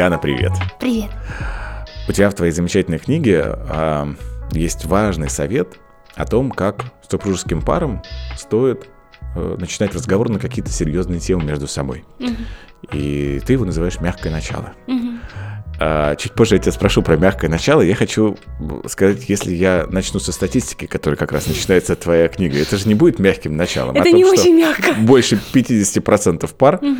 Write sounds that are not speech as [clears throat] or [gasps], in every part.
Яна, привет. Привет. У тебя в твоей замечательной книге а, есть важный совет о том, как супружеским парам стоит а, начинать разговор на какие-то серьезные темы между собой. Угу. И ты его называешь мягкое начало. Угу. А, чуть позже я тебя спрошу про мягкое начало. Я хочу сказать, если я начну со статистики, которая как раз начинается твоя книга, это же не будет мягким началом. Это том, не очень мягко. Больше 50% пар Угу.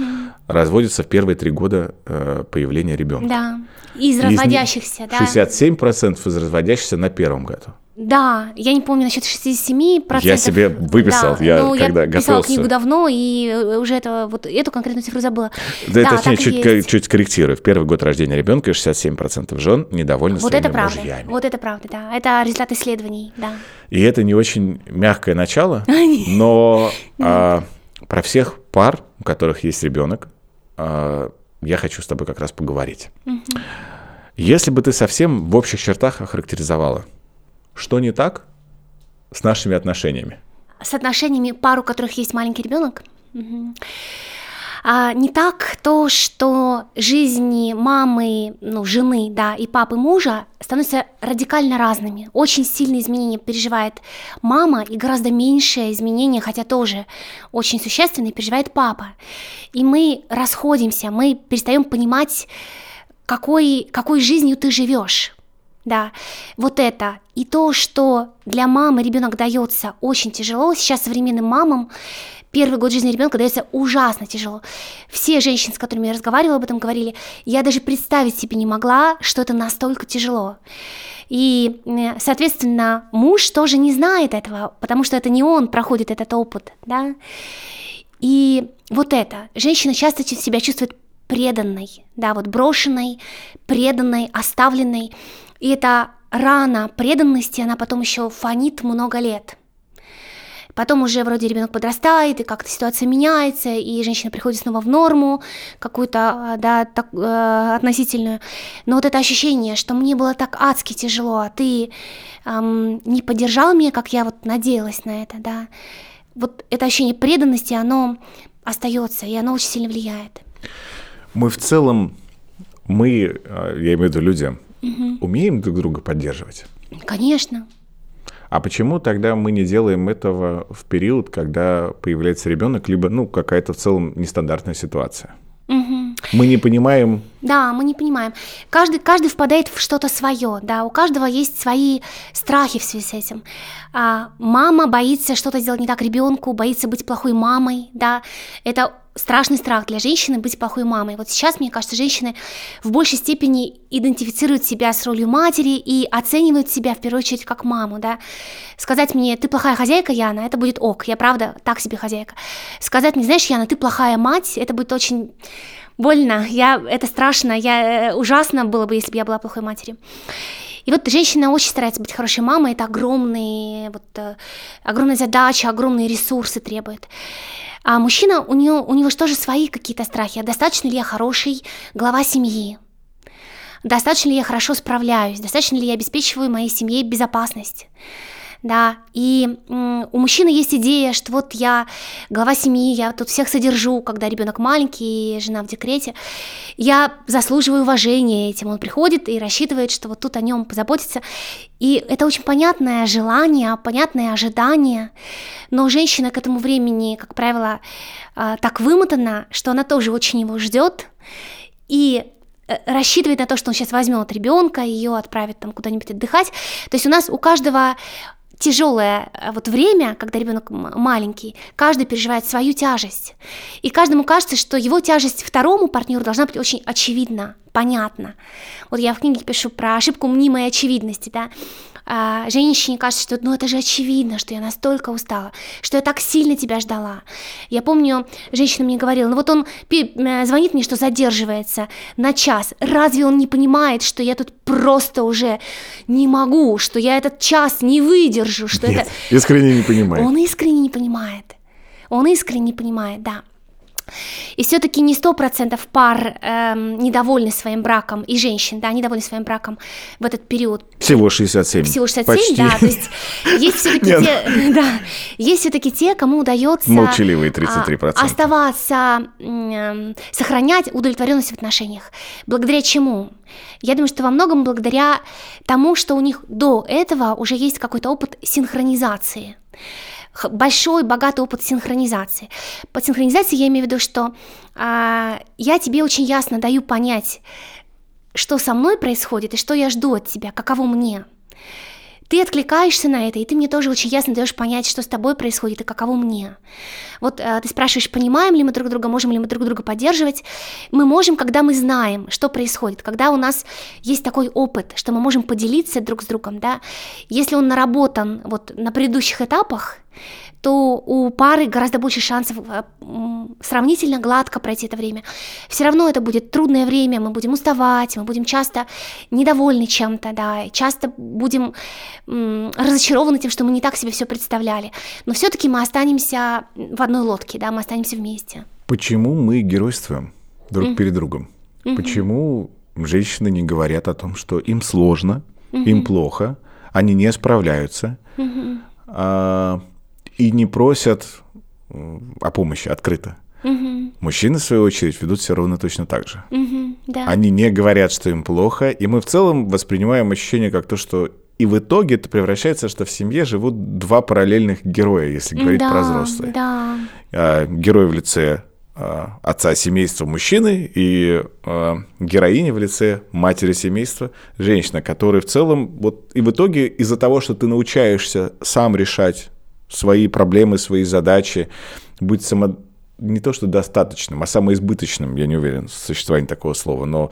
разводятся в первые три года э, появления ребенка. Да. Из Из разводящихся, да. 67% из разводящихся на первом году. Да, я не помню насчет 67 Я себе выписал, да, я ну, когда я писала готовился. книгу давно и э, уже это вот эту конкретную цифру забыла. Да, Да, точнее, чуть, есть. чуть корректирую. В первый год рождения ребенка 67% жен недовольны Вот своими это правда. мужьями. Вот это правда, да. Это результат исследований, да. И это не очень мягкое начало, [laughs] но а, про всех пар, у которых есть ребенок, а, я хочу с тобой как раз поговорить. Если бы ты совсем в общих чертах охарактеризовала, что не так с нашими отношениями? С отношениями пар, у которых есть маленький ребенок. А, не так то, что жизни мамы, ну, жены, да, и папы мужа становятся радикально разными. Очень сильные изменения переживает мама, и гораздо меньшее изменение, хотя тоже очень существенное, переживает папа. И мы расходимся, мы перестаем понимать, какой, какой жизнью ты живешь. Да, вот это. И то, что для мамы ребенок дается очень тяжело, сейчас современным мамам первый год жизни ребенка дается ужасно тяжело. Все женщины, с которыми я разговаривала об этом, говорили, я даже представить себе не могла, что это настолько тяжело. И, соответственно, муж тоже не знает этого, потому что это не он проходит этот опыт, да. И вот это. Женщина часто себя чувствует преданной, да, вот брошенной, преданной, оставленной. И эта рана преданности, она потом еще фонит много лет. Потом уже вроде ребенок подрастает, и как-то ситуация меняется, и женщина приходит снова в норму, какую-то, а, да, так, э, относительную. Но вот это ощущение, что мне было так адски тяжело, а ты эм, не поддержал меня, как я вот надеялась на это, да. Вот это ощущение преданности, оно остается, и оно очень сильно влияет. Мы в целом, мы, а, я имею в виду люди, умеем друг друга поддерживать. Конечно. А почему тогда мы не делаем этого в период, когда появляется ребенок, либо ну какая-то в целом нестандартная ситуация? Мгм. Мы не понимаем, Да, мы не понимаем. Каждый, каждый впадает в что-то свое, да, у каждого есть свои страхи в связи с этим. А, мама боится что-то сделать не так ребенку, боится быть плохой мамой, да, это страшный страх для женщины быть плохой мамой. Вот сейчас, мне кажется, женщины в большей степени идентифицируют себя с ролью матери и оценивают себя в первую очередь как маму, да. Сказать мне, ты плохая хозяйка, Яна, это будет ок, я правда так себе хозяйка. Сказать мне, знаешь, Яна, ты плохая мать, это будет очень больно, я, это страшно, я, э, ужасно было бы, если бы я была плохой матерью. И вот женщина очень старается быть хорошей мамой, это огромные, вот, э, огромная задача, огромные ресурсы требует. А мужчина, у, него, у него же тоже свои какие-то страхи. А достаточно ли я хороший глава семьи? Достаточно ли я хорошо справляюсь? Достаточно ли я обеспечиваю моей семье безопасность? Да, и у мужчины есть идея, что вот я глава семьи, я тут всех содержу, когда ребенок маленький, жена в декрете. Я заслуживаю уважения этим. Он приходит и рассчитывает, что вот тут о нем позаботиться. И это очень понятное желание, понятное ожидание. Но женщина к этому времени, как правило, а, так вымотана, что она тоже очень его ждет. И э, рассчитывает на то, что он сейчас возьмет ребенка, ее отправит там куда-нибудь отдыхать. То есть у нас у каждого тяжелое э, вот время, когда ребенок маленький, каждый переживает свою тяжесть. И каждому кажется, что его тяжесть второму партнеру должна быть очень очевидна, понятна. Вот я в книге пишу про ошибку мнимой очевидности, да. А, женщине кажется, что ну это же очевидно, что я настолько устала, что я так сильно тебя ждала. Я помню, женщина мне говорила, ну вот он э, звонит мне, что задерживается на час. Разве он не понимает, что я тут просто уже не могу, что я этот час не выдержу, что нет, это... искренне не понимаю. Он искренне не понимает. Он искренне не понимает, да. И все-таки не сто процентов пар эм, недовольны своим браком, и женщин, да, недовольны своим браком в этот период. Всего 67. Всего 67, Почти. да, то есть есть все-таки те, [laughs] да, есть все-таки те, кому удается... Молчаливые 33%. А, оставаться, э, сохранять удовлетворенность в отношениях. Благодаря чему? Я думаю, что во многом благодаря тому, что у них до этого уже есть какой-то опыт синхронизации большой, богатый опыт синхронизации. Под синхронизацией я имею в виду, что а, я тебе очень ясно даю понять, что со мной происходит и что я жду от тебя, каково мне. Ты откликаешься на это, и ты мне тоже очень ясно даешь понять, что с тобой происходит и каково мне. Вот э, ты спрашиваешь, понимаем ли мы друг друга, можем ли мы друг друга поддерживать. Мы можем, когда мы знаем, что происходит, когда у нас есть такой опыт, что мы можем поделиться друг с другом, да. Если он наработан вот на предыдущих этапах, то у пары гораздо больше шансов э, сравнительно гладко пройти это время. Все равно это будет трудное время, мы будем уставать, мы будем часто недовольны чем-то, да, часто будем разочарованы тем, что мы не так себе все представляли. Но все-таки мы останемся в одной лодке, да, мы останемся вместе. Почему мы геройствуем друг mm-hmm. перед другом? Mm-hmm. Почему женщины не говорят о том, что им сложно, mm-hmm. им плохо, они не справляются? Mm-hmm. А, и не просят о помощи открыто. Угу. Мужчины, в свою очередь, ведут себя ровно точно так же. Угу, да. Они не говорят, что им плохо, и мы в целом воспринимаем ощущение как то, что и в итоге это превращается, что в семье живут два параллельных героя, если говорить да, про взрослые. Да. А, герой в лице а, отца семейства мужчины и а, героиня в лице матери семейства женщина, которая в целом вот и в итоге из-за того, что ты научаешься сам решать свои проблемы, свои задачи, быть само не то что достаточным, а самоизбыточным, я не уверен в существовании такого слова, но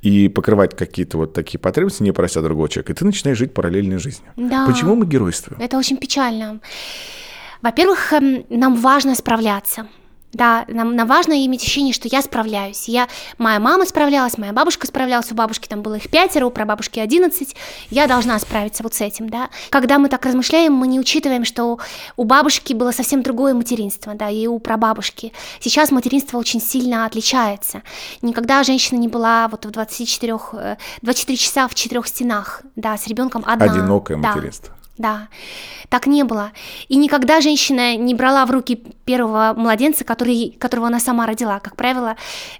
и покрывать какие-то вот такие потребности, не прося другого человека, и ты начинаешь жить параллельной жизнью. Да. Почему мы геройствуем? Это очень печально. Во-первых, эм, нам важно справляться. Да, нам, нам важно иметь ощущение, что я справляюсь. Я, моя мама справлялась, моя бабушка справлялась, у бабушки там было их пятеро, у прабабушки одиннадцать, я должна справиться вот с этим, да. Когда мы так размышляем, мы не учитываем, что у бабушки было совсем другое материнство, да, и у прабабушки. Сейчас материнство очень сильно отличается. Никогда женщина не была вот в 24, 24 э, часа в четырех стенах, да, с ребенком одна. Одинокое да. материнство. Да, так не было. И никогда женщина не брала в руки первого младенца, который, которого она сама родила. Как правило,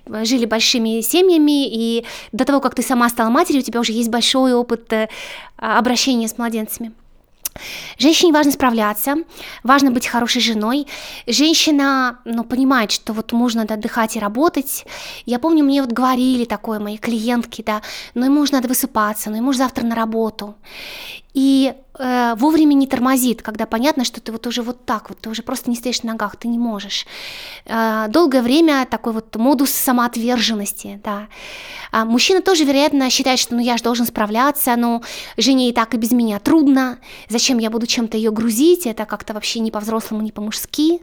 жили большими семьями, и до того, как ты сама стала матерью, у тебя уже есть большой опыт э, обращения с младенцами. Женщине важно справляться, важно быть хорошей женой. Женщина ну, понимает, что вот можно отдыхать и работать. Я помню, мне вот говорили такое мои клиентки, да, ну ему нужно надо высыпаться, ну ему же завтра на работу и э, вовремя не тормозит, когда понятно, что ты вот уже вот так вот, ты уже просто не стоишь на ногах, ты не можешь. Э, долгое время такой вот модус самоотверженности, да. А мужчина тоже, вероятно, считает, что ну я же должен справляться, но жене и так и без меня трудно, зачем я буду чем-то ее грузить, это как-то вообще не по-взрослому, не по-мужски,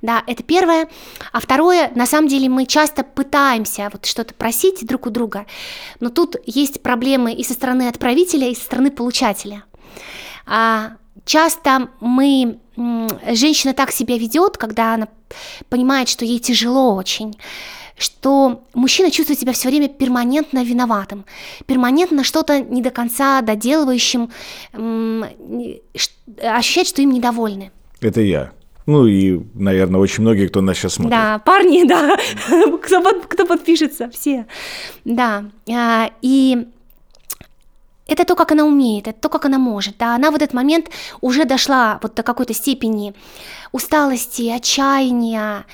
да, это первое. А второе, на самом деле мы часто пытаемся вот что-то просить друг у друга, но тут есть проблемы и со стороны отправителя, и со стороны получателя. А, часто мы, женщина так себя ведет, когда она понимает, что ей тяжело очень, что мужчина чувствует себя все время перманентно виноватым, перманентно что-то не до конца доделывающим, ощущать, что им недовольны. Это я. Ну и, наверное, очень многие, кто нас сейчас смотрит. Да, парни, да, [laughs] кто, кто подпишется, все. Да, а, и это то, как она умеет, это то, как она может. Да? Она в этот момент уже дошла вот до какой-то степени усталости, отчаяния,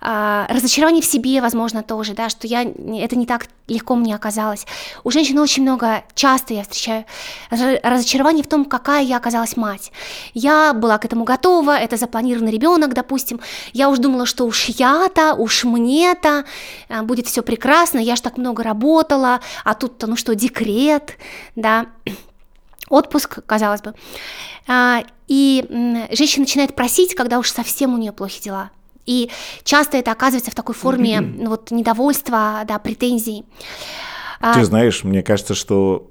а, разочарование в себе, возможно, тоже, да, что я, это не так легко мне оказалось. У женщин очень много, часто я встречаю разочарование в том, какая я оказалась мать. Я была к этому готова, это запланированный ребенок, допустим. Я уж думала, что уж я-то, уж мне-то а, будет все прекрасно, я ж так много работала, а тут-то, ну что, декрет, да, [clears throat] отпуск, казалось бы. А, и женщина начинает просить, когда уж совсем у нее плохие дела. И часто это оказывается в такой форме mm-hmm. вот, недовольства, да, претензий. А Ты знаешь, мне кажется, что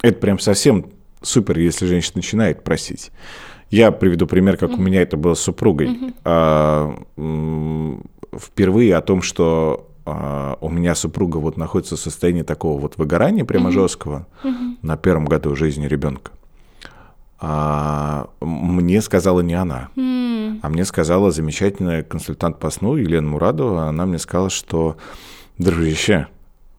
это прям совсем супер, если женщина начинает просить. Я приведу пример, как mm-hmm. у меня это было с супругой. Mm-hmm. А, впервые о том, что а, у меня супруга вот находится в состоянии такого вот выгорания прямо mm-hmm. жесткого mm-hmm. на первом году жизни ребенка. А, мне сказала не она, mm. а мне сказала замечательная консультант по сну Елена Мурадова. Она мне сказала, что, дружище,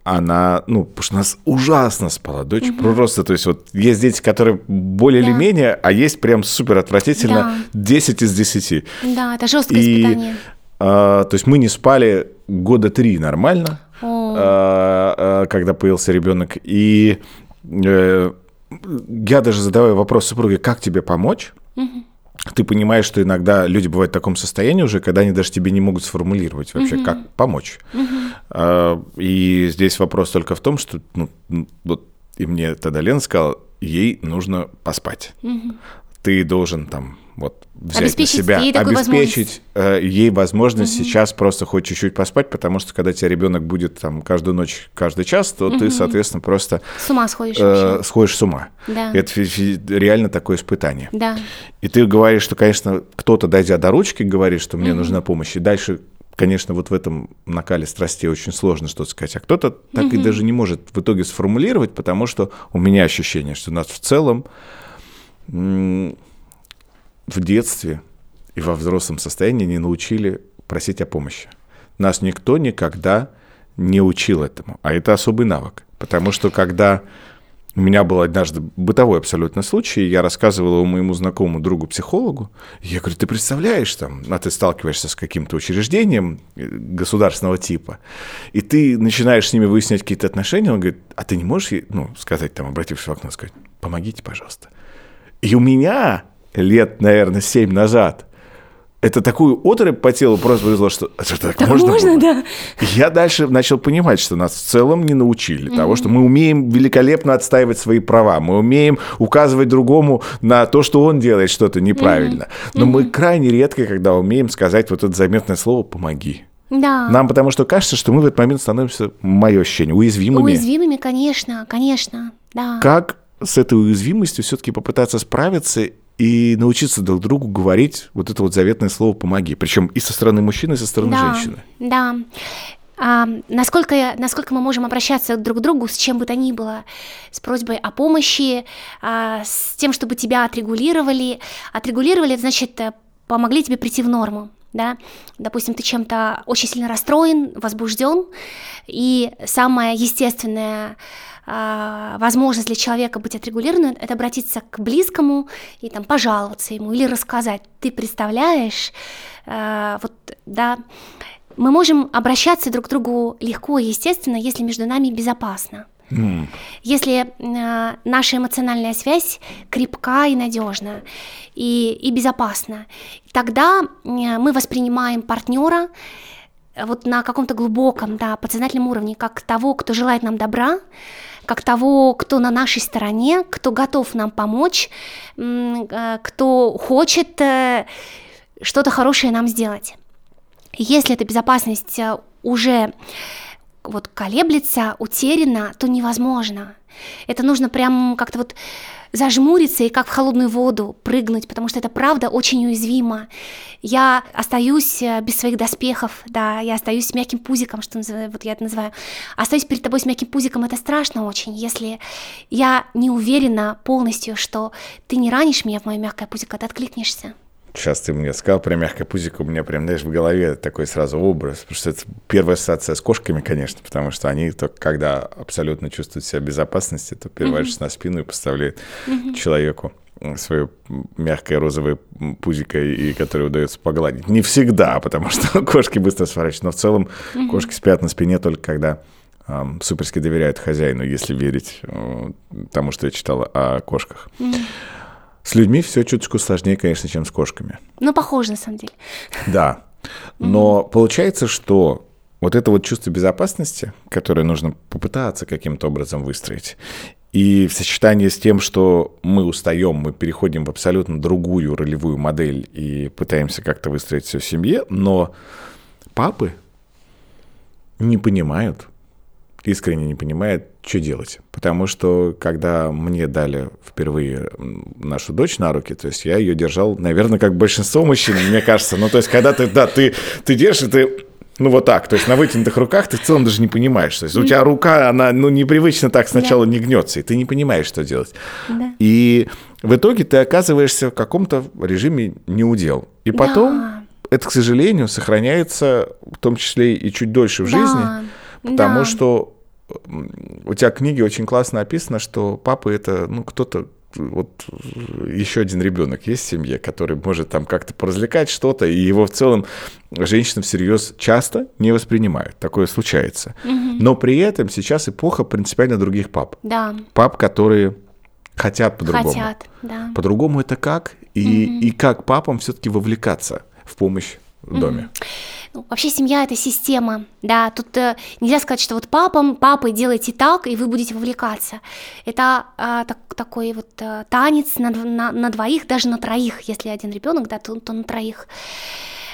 она, ну, потому что у нас ужасно спала дочь, угу. просто, то есть вот есть дети, которые более да. или менее, а есть прям супер отвратительно да. 10 из 10. Да, это жесткое и, испытание. А, то есть мы не спали года три нормально, а, а, когда появился ребенок, и э, я даже задаваю вопрос супруге, как тебе помочь? Угу ты понимаешь, что иногда люди бывают в таком состоянии уже, когда они даже тебе не могут сформулировать вообще, угу. как помочь. Угу. И здесь вопрос только в том, что ну, вот и мне тогда Лена сказала, ей нужно поспать. Угу. Ты должен там вот взять обеспечить на себя, ей обеспечить э, ей возможность угу. сейчас просто хоть чуть-чуть поспать, потому что когда тебя ребенок будет там каждую ночь, каждый час, то угу. ты, соответственно, просто с ума сходишь. Э, сходишь с ума. Да. Это реально такое испытание. Да. И ты говоришь, что, конечно, кто-то, дойдя до ручки, говорит, что мне угу. нужна помощь, и дальше конечно, вот в этом накале страстей очень сложно что-то сказать, а кто-то так угу. и даже не может в итоге сформулировать, потому что у меня ощущение, что нас в целом в детстве и во взрослом состоянии не научили просить о помощи. Нас никто никогда не учил этому, а это особый навык. Потому что когда у меня был однажды бытовой абсолютно случай, я рассказывал его моему знакомому другу-психологу, я говорю, ты представляешь, там, а ты сталкиваешься с каким-то учреждением э, государственного типа, и ты начинаешь с ними выяснять какие-то отношения, он говорит, а ты не можешь, ну, сказать, там, обратившись в окно, сказать, помогите, пожалуйста. И у меня лет, наверное, семь назад, это такую отрыв по телу просто повезло, что это так, так можно, можно было? да. Я дальше начал понимать, что нас в целом не научили mm-hmm. того, что мы умеем великолепно отстаивать свои права, мы умеем указывать другому на то, что он делает что-то неправильно. Mm-hmm. Но mm-hmm. мы крайне редко, когда умеем сказать вот это заметное слово «помоги». Да. Нам потому что кажется, что мы в этот момент становимся, мое ощущение, уязвимыми. Уязвимыми, конечно, конечно, да. Как с этой уязвимостью все-таки попытаться справиться и научиться друг другу говорить вот это вот заветное слово «помоги». Причем и со стороны мужчины, и со стороны да, женщины. Да, а, насколько, насколько мы можем обращаться друг к другу с чем бы то ни было, с просьбой о помощи, а, с тем, чтобы тебя отрегулировали. Отрегулировали, это значит, э, помогли тебе прийти в норму. Да? Допустим, ты чем-то очень сильно расстроен, возбужден, и самое естественное возможность для человека быть отрегулированным, это обратиться к близкому и там пожаловаться ему или рассказать. Ты представляешь, а, вот, да, мы можем обращаться друг к другу легко и естественно, если между нами безопасно. Mm. Если э, наша эмоциональная связь крепка и надежна и, и безопасна, тогда э, мы воспринимаем партнера вот на каком-то глубоком, да, подсознательном уровне, как того, кто желает нам добра, как того, кто на нашей стороне, кто готов нам помочь, э, кто хочет э, что-то хорошее нам сделать. Если эта безопасность э, уже вот колеблется, утеряна, то невозможно. Это нужно прям как-то вот зажмуриться и как в холодную воду прыгнуть, потому что это правда очень уязвимо. Я остаюсь э, без своих доспехов, да, я остаюсь с мягким пузиком, что вот я это называю. Остаюсь перед тобой с мягким пузиком, это страшно очень, если я не уверена полностью, что ты не ранишь меня в мое мягкое пузико, ты откликнешься. Сейчас ты мне сказал про мягкое пузико, у меня прям, знаешь, в голове такой сразу образ, потому что это первая ассоциация с кошками, конечно, потому что они только когда абсолютно чувствуют себя в безопасности, то переваливаются mm-hmm. на спину и поставляют mm-hmm. человеку свое мягкое розовое пузико, и которое удается погладить. Не всегда, потому что [laughs] кошки быстро сворачиваются, но в целом mm-hmm. кошки спят на спине только когда эм, суперски доверяют хозяину, если верить э, тому, что я читала о кошках. Mm-hmm. С людьми все чуточку сложнее, конечно, чем с кошками. Ну, похоже, на самом деле. Да. Но mm-hmm. получается, что вот это вот чувство безопасности, которое нужно попытаться каким-то образом выстроить, и в сочетании с тем, что мы устаем, мы переходим в абсолютно другую ролевую модель и пытаемся как-то выстроить все в семье, но папы не понимают, искренне не понимают, что делать. Потому что, когда мне дали впервые нашу дочь на руки, то есть я ее держал, наверное, как большинство мужчин, мне кажется. Ну, то есть, когда ты, да, ты, ты держишь, ты Ну вот так, то есть на вытянутых руках ты в целом даже не понимаешь. То есть у тебя рука, она ну непривычно так сначала да. не гнется, и ты не понимаешь, что делать. Да. И в итоге ты оказываешься в каком-то режиме неудел. И потом да. это, к сожалению, сохраняется в том числе и чуть дольше в да. жизни, потому да. что у тебя в книге очень классно описано, что папа это ну кто-то вот еще один ребенок есть в семье, который может там как-то поразвлекать что-то, и его в целом женщины всерьез часто не воспринимают. Такое случается. Угу. Но при этом сейчас эпоха принципиально других пап. Да. Пап, которые хотят по-другому. Хотят, да. По-другому это как? И, угу. и как папам все-таки вовлекаться в помощь в доме? Угу. Ну, вообще семья это система, да, тут э, нельзя сказать, что вот папам, папы делайте так, и вы будете вовлекаться. Это э, так, такой вот э, танец на, на, на двоих, даже на троих, если один ребенок, да, то, то на троих.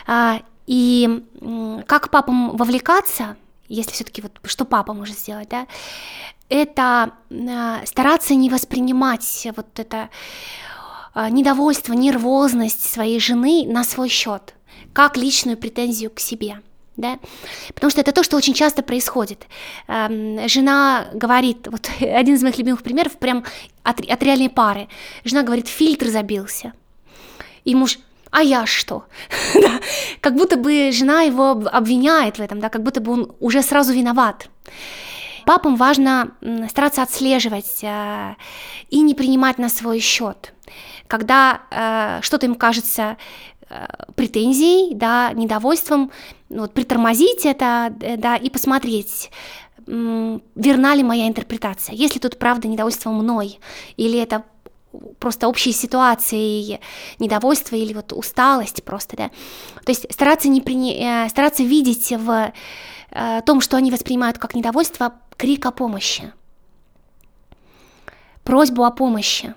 Э, и э, как папам вовлекаться, если все-таки вот что папа может сделать, да, это э, стараться не воспринимать вот это недовольство, нервозность своей жены на свой счет как личную претензию к себе. Да? Потому что это то, что очень часто происходит. Эм, жена говорит, вот [laughs] один из моих любимых примеров, прям от, от реальной пары. Жена говорит, фильтр забился. И муж, а я что? [laughs] да. Как будто бы жена его обвиняет в этом, да, как будто бы он уже сразу виноват. Папам важно стараться отслеживать э, и не принимать на свой счет. Когда э, что-то им кажется Э, претензией, да, недовольством, ну, вот, притормозить это, э, да, и посмотреть, верна ли моя интерпретация, если тут правда недовольство мной, или это просто общей ситуации недовольство или вот усталость просто, да. То есть стараться, не при... Э, стараться видеть в том, что они воспринимают как недовольство, крик о помощи, просьбу о помощи.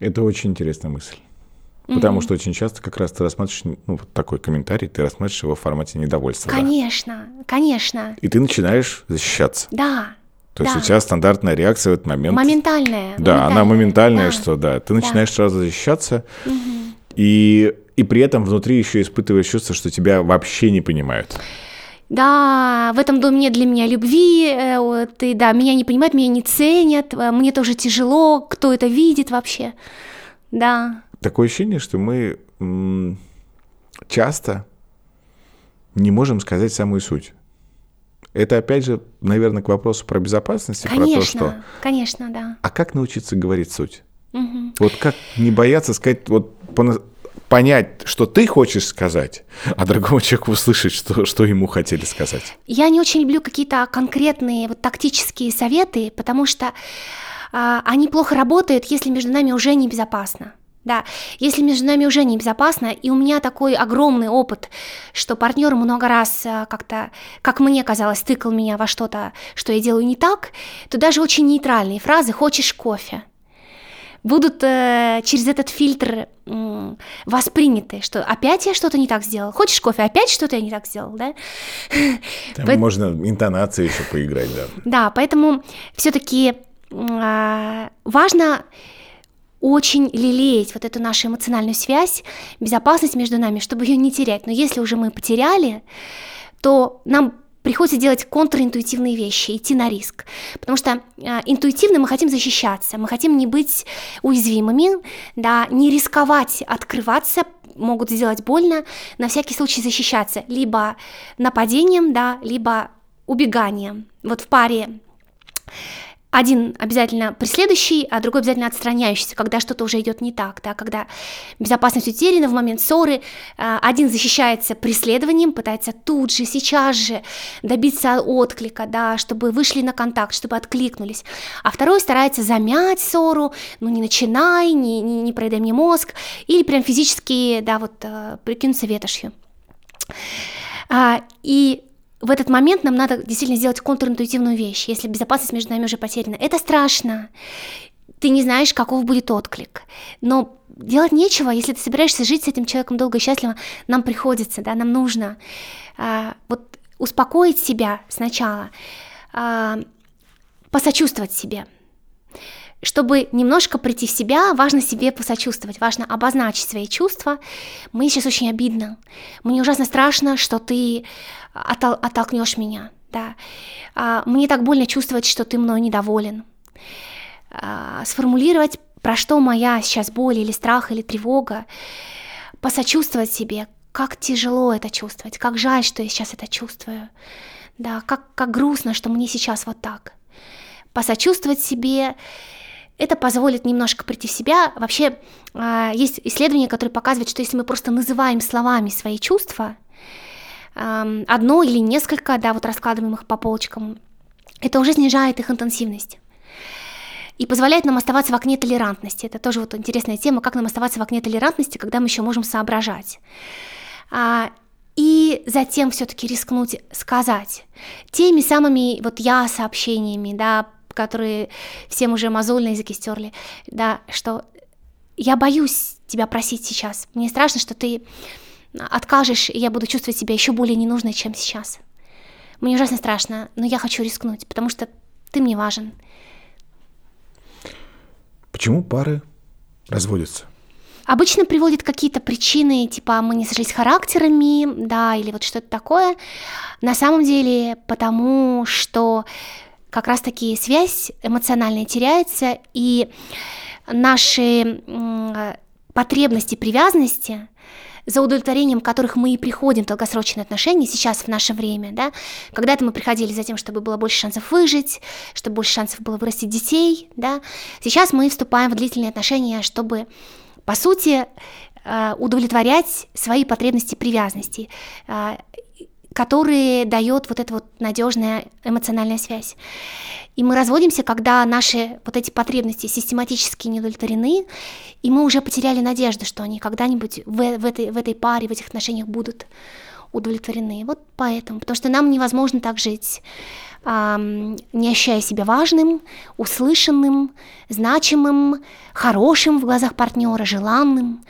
Это очень интересная мысль. Потому что очень часто как раз ты рассматриваешь, ну, вот такой комментарий, ты рассматриваешь его в формате недовольства. Конечно, да? конечно. И ты начинаешь защищаться. Да. То да. есть у тебя стандартная реакция в этот момент. Моментальная. Да, моментальная. она моментальная, да. что да, ты начинаешь да. сразу защищаться, угу. и, и при этом внутри еще испытываешь чувство, что тебя вообще не понимают. Да, в этом доме нет для меня любви, э, ты, да, меня не понимают, меня не ценят, э, мне тоже тяжело, кто это видит вообще, да такое ощущение, что мы часто не можем сказать самую суть. Это опять же, наверное, к вопросу про безопасность, конечно, про то, что. Конечно, да. А как научиться говорить суть? Угу. Вот как не бояться сказать, вот понять, что ты хочешь сказать, а другому человеку услышать, что, что ему хотели сказать. Я не очень люблю какие-то конкретные вот тактические советы, потому что а, они плохо работают, если между нами уже небезопасно. Да, если между нами уже небезопасно, и у меня такой огромный опыт, что партнер много раз э, как-то, как мне казалось, тыкал меня во что-то, что я делаю не так, то даже очень нейтральные фразы «хочешь кофе?» будут э, через этот фильтр э, восприняты, что опять я что-то не так сделал. Хочешь кофе? Опять что-то я не так сделал, да? [laughs] Там По... можно интонации еще поиграть, да. Да, поэтому все-таки э, важно очень лелеять вот эту нашу эмоциональную связь, безопасность между нами, чтобы ее не терять. Но если уже мы потеряли, то нам приходится делать контринтуитивные вещи, идти на риск. Потому что э, интуитивно мы хотим защищаться, мы хотим не быть уязвимыми, да, не рисковать открываться, могут сделать больно, на всякий случай защищаться либо нападением, да, либо убеганием. Вот в паре один обязательно преследующий, а другой обязательно отстраняющийся, когда что-то уже идет не так, да, когда безопасность утеряна в момент ссоры, а, один защищается преследованием, пытается тут же, сейчас же добиться отклика, да, чтобы вышли на контакт, чтобы откликнулись, а второй старается замять ссору, ну не начинай, не, не, не проедай мне мозг, или прям физически, да, вот э, прикинуться ветошью. А, и в этот момент нам надо действительно сделать контринтуитивную вещь, если безопасность между нами уже потеряна. Это страшно. Ты не знаешь, каков будет отклик. Но делать нечего, если ты собираешься жить с этим человеком долго и счастливо, нам приходится, да, нам нужно а, вот успокоить себя сначала, а, посочувствовать себе, чтобы немножко прийти в себя, важно себе посочувствовать, важно обозначить свои чувства. Мне сейчас очень обидно, мне ужасно страшно, что ты оттол- оттолкнешь меня, да. А, мне так больно чувствовать, что ты мной недоволен. А, сформулировать, про что моя сейчас боль или страх или тревога, посочувствовать себе, как тяжело это чувствовать, как жаль, что я сейчас это чувствую, да, как, как грустно, что мне сейчас вот так. Посочувствовать себе, это позволит немножко прийти в себя. Вообще а, есть исследования, которые показывают, что если мы просто называем словами свои чувства, одно или несколько, да, вот раскладываем их по полочкам, это уже снижает их интенсивность и позволяет нам оставаться в окне толерантности. Это тоже вот интересная тема, как нам оставаться в окне толерантности, когда мы еще можем соображать. А, и затем все-таки рискнуть сказать теми самыми вот я сообщениями, да, которые всем уже мозоль на языке стерли, да, что я боюсь тебя просить сейчас. Мне страшно, что ты откажешь, и я буду чувствовать себя еще более ненужной, чем сейчас. Мне ужасно страшно, но я хочу рискнуть, потому что ты мне важен. Почему пары разводятся? Обычно приводят какие-то причины, типа мы не сошлись характерами, да, или вот что-то такое. На самом деле, потому что как раз-таки связь эмоциональная теряется, и наши потребности привязанности за удовлетворением которых мы и приходим в долгосрочные отношения сейчас в наше время, да, когда-то мы приходили за тем, чтобы было больше шансов выжить, чтобы больше шансов было вырастить детей, да, сейчас мы вступаем в длительные отношения, чтобы, по сути, э, удовлетворять свои потребности привязанности, э, которые дает вот эта вот надежная эмоциональная связь. И мы разводимся, когда наши вот эти потребности систематически не удовлетворены, и мы уже потеряли надежду, что они когда-нибудь в, в, этой, в этой паре, в этих отношениях будут удовлетворены. Вот поэтому, потому что нам невозможно так жить, эм, не ощущая себя важным, услышанным, значимым, хорошим в глазах партнера, желанным.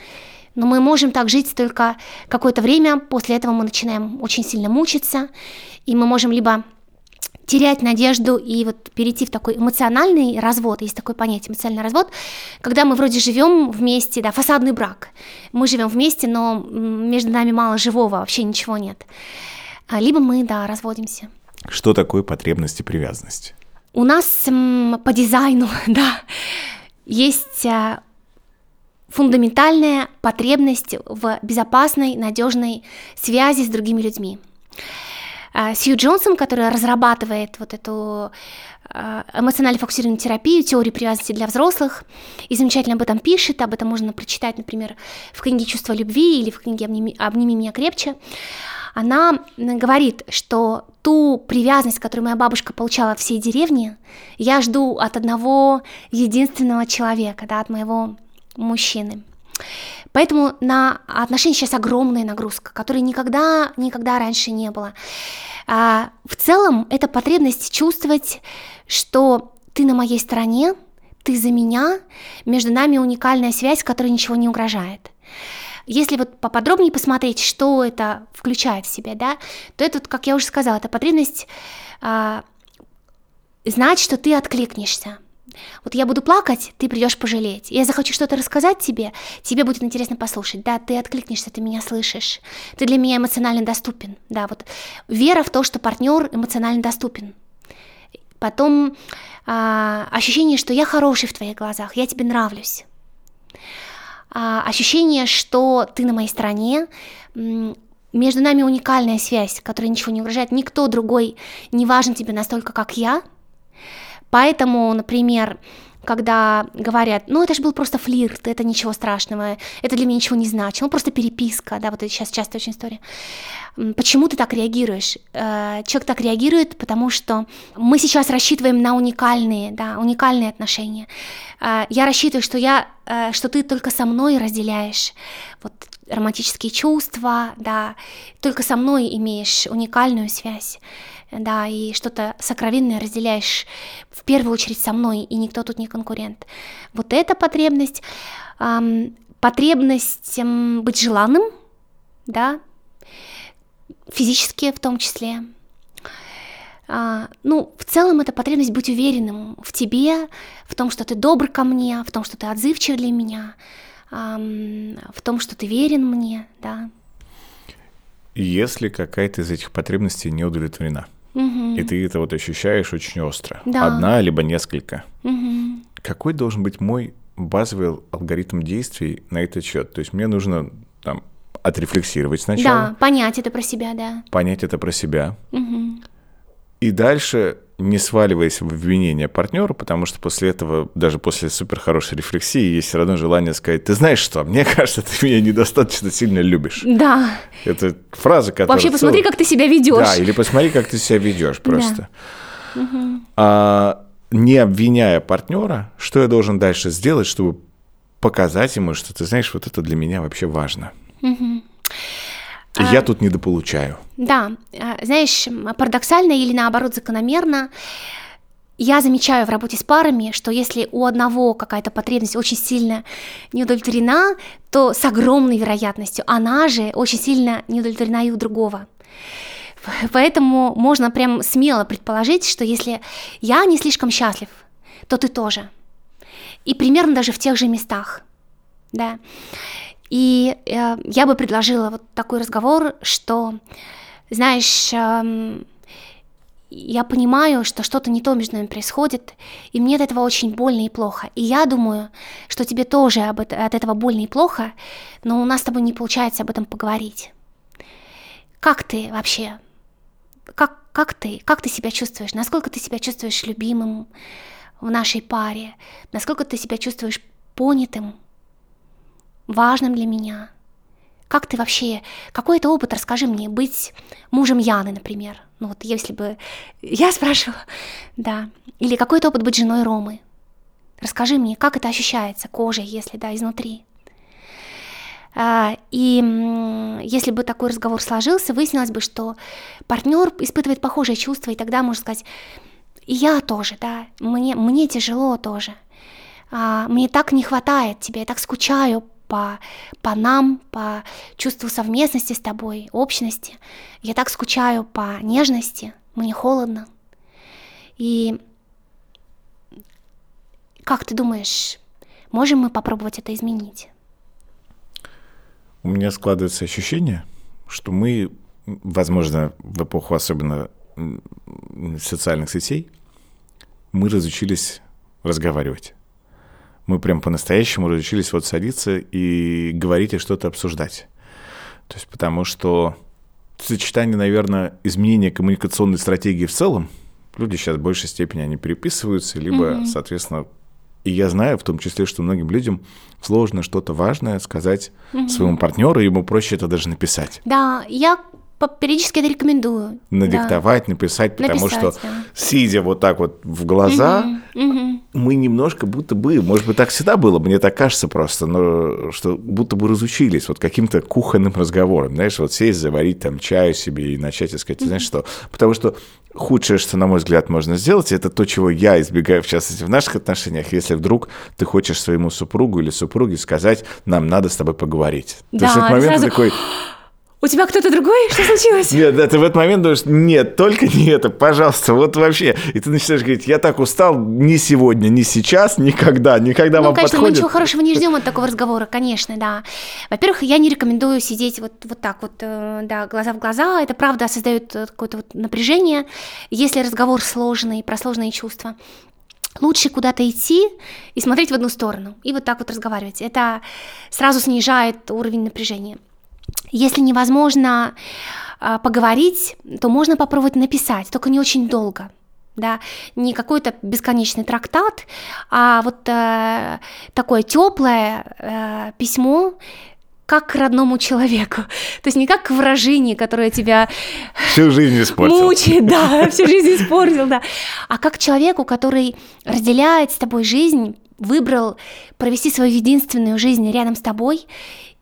Но мы можем так жить только какое-то время, после этого мы начинаем очень сильно мучиться, и мы можем либо терять надежду и вот перейти в такой эмоциональный развод, есть такое понятие эмоциональный развод, когда мы вроде живем вместе, да, фасадный брак, мы живем вместе, но между нами мало живого, вообще ничего нет. А, либо мы, да, разводимся. Что такое потребности привязанности? У нас по дизайну, [laughs] да, есть а, фундаментальная потребность в безопасной, надежной связи с другими людьми. А, Сью Джонсон, которая разрабатывает вот эту а, эмоционально фокусированную терапию, теорию привязанности для взрослых, и замечательно об этом пишет, об этом можно прочитать, например, в книге «Чувство любви» или в книге «Обними, меня крепче», она говорит, что ту привязанность, которую моя бабушка получала от всей деревни, я жду от одного единственного человека, да, от моего мужчины. Поэтому на отношения сейчас огромная нагрузка, которой никогда, никогда раньше не было. А, в целом, это потребность чувствовать, что ты на моей стороне, ты за меня, между нами уникальная связь, которая ничего не угрожает. Если вот поподробнее посмотреть, что это включает в себя, да, то это, как я уже сказала, это потребность а, знать, что ты откликнешься, вот я буду плакать, ты придешь пожалеть. Я захочу что-то рассказать тебе, тебе будет интересно послушать. Да, ты откликнешься, ты меня слышишь. Ты для меня эмоционально доступен. Да, вот вера в то, что партнер эмоционально доступен. Потом а, ощущение, что я хороший в твоих глазах, я тебе нравлюсь. А, ощущение, что ты на моей стороне, между нами уникальная связь, которая ничего не угрожает, никто другой не важен тебе настолько, как я – Поэтому, например, когда говорят, ну это же был просто флирт, это ничего страшного, это для меня ничего не значит, ну просто переписка, да, вот это сейчас частая очень история. Почему ты так реагируешь? Э, человек так реагирует, потому что мы сейчас рассчитываем на уникальные, да, уникальные отношения. Э, я рассчитываю, что я, э, что ты только со мной разделяешь вот романтические чувства, да, только со мной имеешь уникальную связь да, и что-то сокровенное разделяешь в первую очередь со мной, и никто тут не конкурент. Вот эта потребность, эм, потребность эм, быть желанным, да, физически в том числе, А, ну, в целом это потребность быть уверенным в тебе, в том, что ты добр ко мне, в том, что ты отзывчив для меня, в том, что ты верен мне, да. Если какая-то из этих потребностей не удовлетворена, угу. и ты это вот ощущаешь очень остро, да. одна либо несколько, угу. какой должен быть мой базовый алгоритм действий на этот счет? То есть мне нужно там отрефлексировать сначала. Да, понять это про себя, да. Понять это про себя. Угу. И дальше не сваливаясь в обвинение партнера, потому что после этого, даже после супер хорошей рефлексии, есть все равно желание сказать, ты знаешь что, мне [laughs] кажется, ты меня недостаточно сильно любишь. Да. Это фраза, которая... Вообще посмотри, как ты себя ведешь. Да, или посмотри, как ты себя ведешь просто. Да. А, не обвиняя партнера, что я должен дальше сделать, чтобы показать ему, что ты знаешь, вот это для меня вообще важно. Угу. Я а, тут недополучаю. Да, а, знаешь, парадоксально или наоборот закономерно, я замечаю в работе с парами, что если у одного какая-то потребность очень сильно не удовлетворена, то с огромной вероятностью она же очень сильно не удовлетворена и у другого. Поэтому можно прям смело предположить, что если я не слишком счастлив, то ты тоже. И примерно даже в тех же местах. Да. И э, я бы предложила вот такой разговор, что, знаешь, э, я понимаю, что что-то не то между нами происходит, и мне от этого очень больно и плохо. И я думаю, что тебе тоже об это, от этого больно и плохо, но у нас с тобой не получается об этом поговорить. Как ты вообще? Как, как ты? Как ты себя чувствуешь? Насколько ты себя чувствуешь любимым в нашей паре? Насколько ты себя чувствуешь понятым? Важным для меня? Как ты вообще, какой это опыт, расскажи мне, быть мужем Яны, например. Ну вот если бы я [laughs] спрашивала, да. Или какой это опыт быть женой Ромы. Расскажи мне, как это ощущается кожей, если да, изнутри. А, и если бы такой разговор сложился, выяснилось бы, что партнер испытывает похожие чувства, и тогда можно сказать, и я тоже, да, мне, мне тяжело тоже. А, мне так не хватает тебя, я так скучаю по, по нам, по чувству совместности с тобой, общности. Я так скучаю по нежности, мне холодно. И как ты думаешь, можем мы попробовать это изменить? У меня складывается ощущение, что мы, возможно, в эпоху особенно социальных сетей, мы разучились разговаривать мы прям по-настоящему разучились вот садиться и говорить и что-то обсуждать. То есть потому что сочетание, наверное, изменения коммуникационной стратегии в целом, люди сейчас в большей степени они переписываются, либо, mm-hmm. соответственно, и я знаю в том числе, что многим людям сложно что-то важное сказать mm-hmm. своему партнеру, ему проще это даже написать. Да, я периодически это рекомендую. Надиктовать, да. написать, потому написать, что, да. сидя вот так вот в глаза, угу, угу. мы немножко будто бы, может быть, так всегда было, мне так кажется просто, но что будто бы разучились вот каким-то кухонным разговором, знаешь, вот сесть, заварить там чаю себе и начать искать, угу. знаешь что, потому что худшее, что, на мой взгляд, можно сделать, это то, чего я избегаю, в частности, в наших отношениях, если вдруг ты хочешь своему супругу или супруге сказать, нам надо с тобой поговорить. Да, То есть этот момент сразу... такой [gasps] [gasps] [gasps] у тебя кто-то другой? Что случилось? Нет, да, ты в этот момент думаешь, нет, только не это, пожалуйста, вот вообще. И ты начинаешь говорить, я так устал ни сегодня, ни сейчас, никогда, никогда ну, вам конечно, подходит. мы ничего хорошего не ждем от такого разговора, конечно, да. Во-первых, я не рекомендую сидеть вот, вот так вот, э, да, глаза в глаза, это правда создает э, какое-то вот напряжение, если разговор сложный, про сложные чувства лучше куда-то идти и смотреть в одну сторону, и вот так вот разговаривать. Это сразу снижает уровень напряжения. Если невозможно э, поговорить, то можно попробовать написать, только не очень долго. Да, не какой-то бесконечный трактат, а вот э, такое теплое э, письмо, как к родному человеку. [laughs] То есть не как к выражению, которое тебя всю жизнь испортил. мучает, да, [laughs] всю жизнь испортил, да. А как человеку, который разделяет с тобой жизнь, выбрал провести свою единственную жизнь рядом с тобой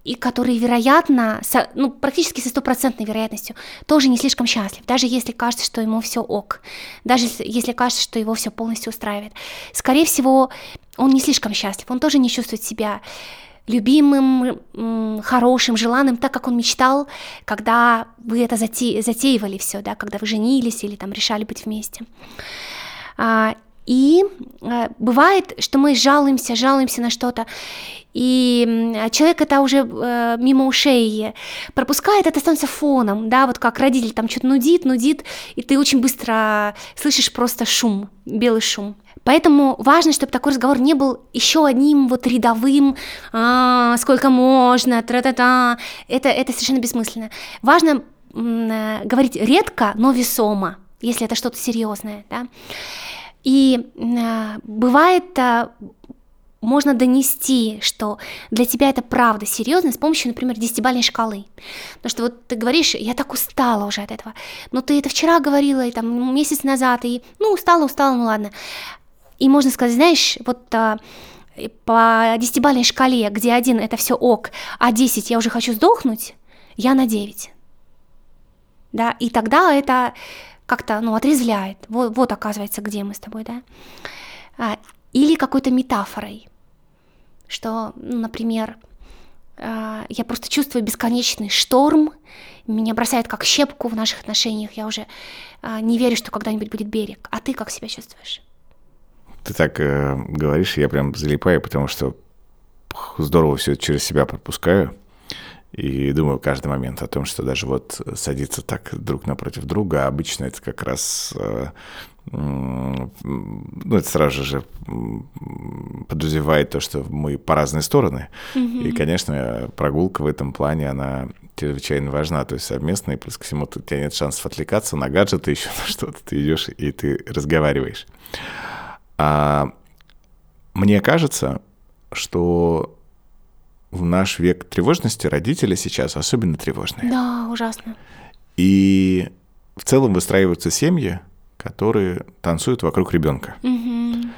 и который, вероятно, со, ну, практически со стопроцентной вероятностью тоже не слишком счастлив, даже если кажется, что ему все ок, даже если кажется, что его все полностью устраивает. Скорее всего, он не слишком счастлив, он тоже не чувствует себя любимым, хорошим, желанным, так как он мечтал, когда вы это зате... затеивали все, да, когда вы женились или там решали быть вместе. И э, бывает, что мы жалуемся, жалуемся на что-то, и человек это уже э, мимо ушей пропускает, это становится фоном, да, вот как родитель там что-то нудит, нудит, и ты очень быстро слышишь просто шум, белый шум. Поэтому важно, чтобы такой разговор не был еще одним вот рядовым, а, сколько можно, тра-та-та. Это, это совершенно бессмысленно. Важно э, говорить редко, но весомо, если это что-то серьезное, да. И э, бывает, можно донести, что для тебя это правда серьезно с помощью, например, десятибалльной шкалы. Потому что вот ты говоришь, я так устала уже от этого. Но ты это вчера говорила, и там месяц назад, и ну устала, устала, ну ладно. И можно сказать, знаешь, вот а, по десятибалльной шкале, где один это все ок, а 10 я уже хочу сдохнуть, я на 9. Да, и тогда это как-то, ну, отрезвляет. Вот, вот оказывается, где мы с тобой, да. А, или какой-то метафорой, что, ну, например, а, я просто чувствую бесконечный шторм, меня бросает как щепку в наших отношениях, я уже а, не верю, что когда-нибудь будет берег. А ты как себя чувствуешь? Ты так э, говоришь, я прям залипаю, потому что здорово все через себя пропускаю. И думаю каждый момент о том, что даже вот садиться так друг напротив друга, обычно это как раз э, ну, это сразу же подразумевает то, что мы по разные стороны. Mm-hmm. И, конечно, прогулка в этом плане, она чрезвычайно важна. То есть совместно, и плюс ко всему у тебя нет шансов отвлекаться на гаджеты, еще [laughs] на что-то. Ты идешь и ты разговариваешь. А мне кажется, что в наш век тревожности родители сейчас особенно тревожные. Да, ужасно. И в целом выстраиваются семьи, которые танцуют вокруг ребенка. Угу.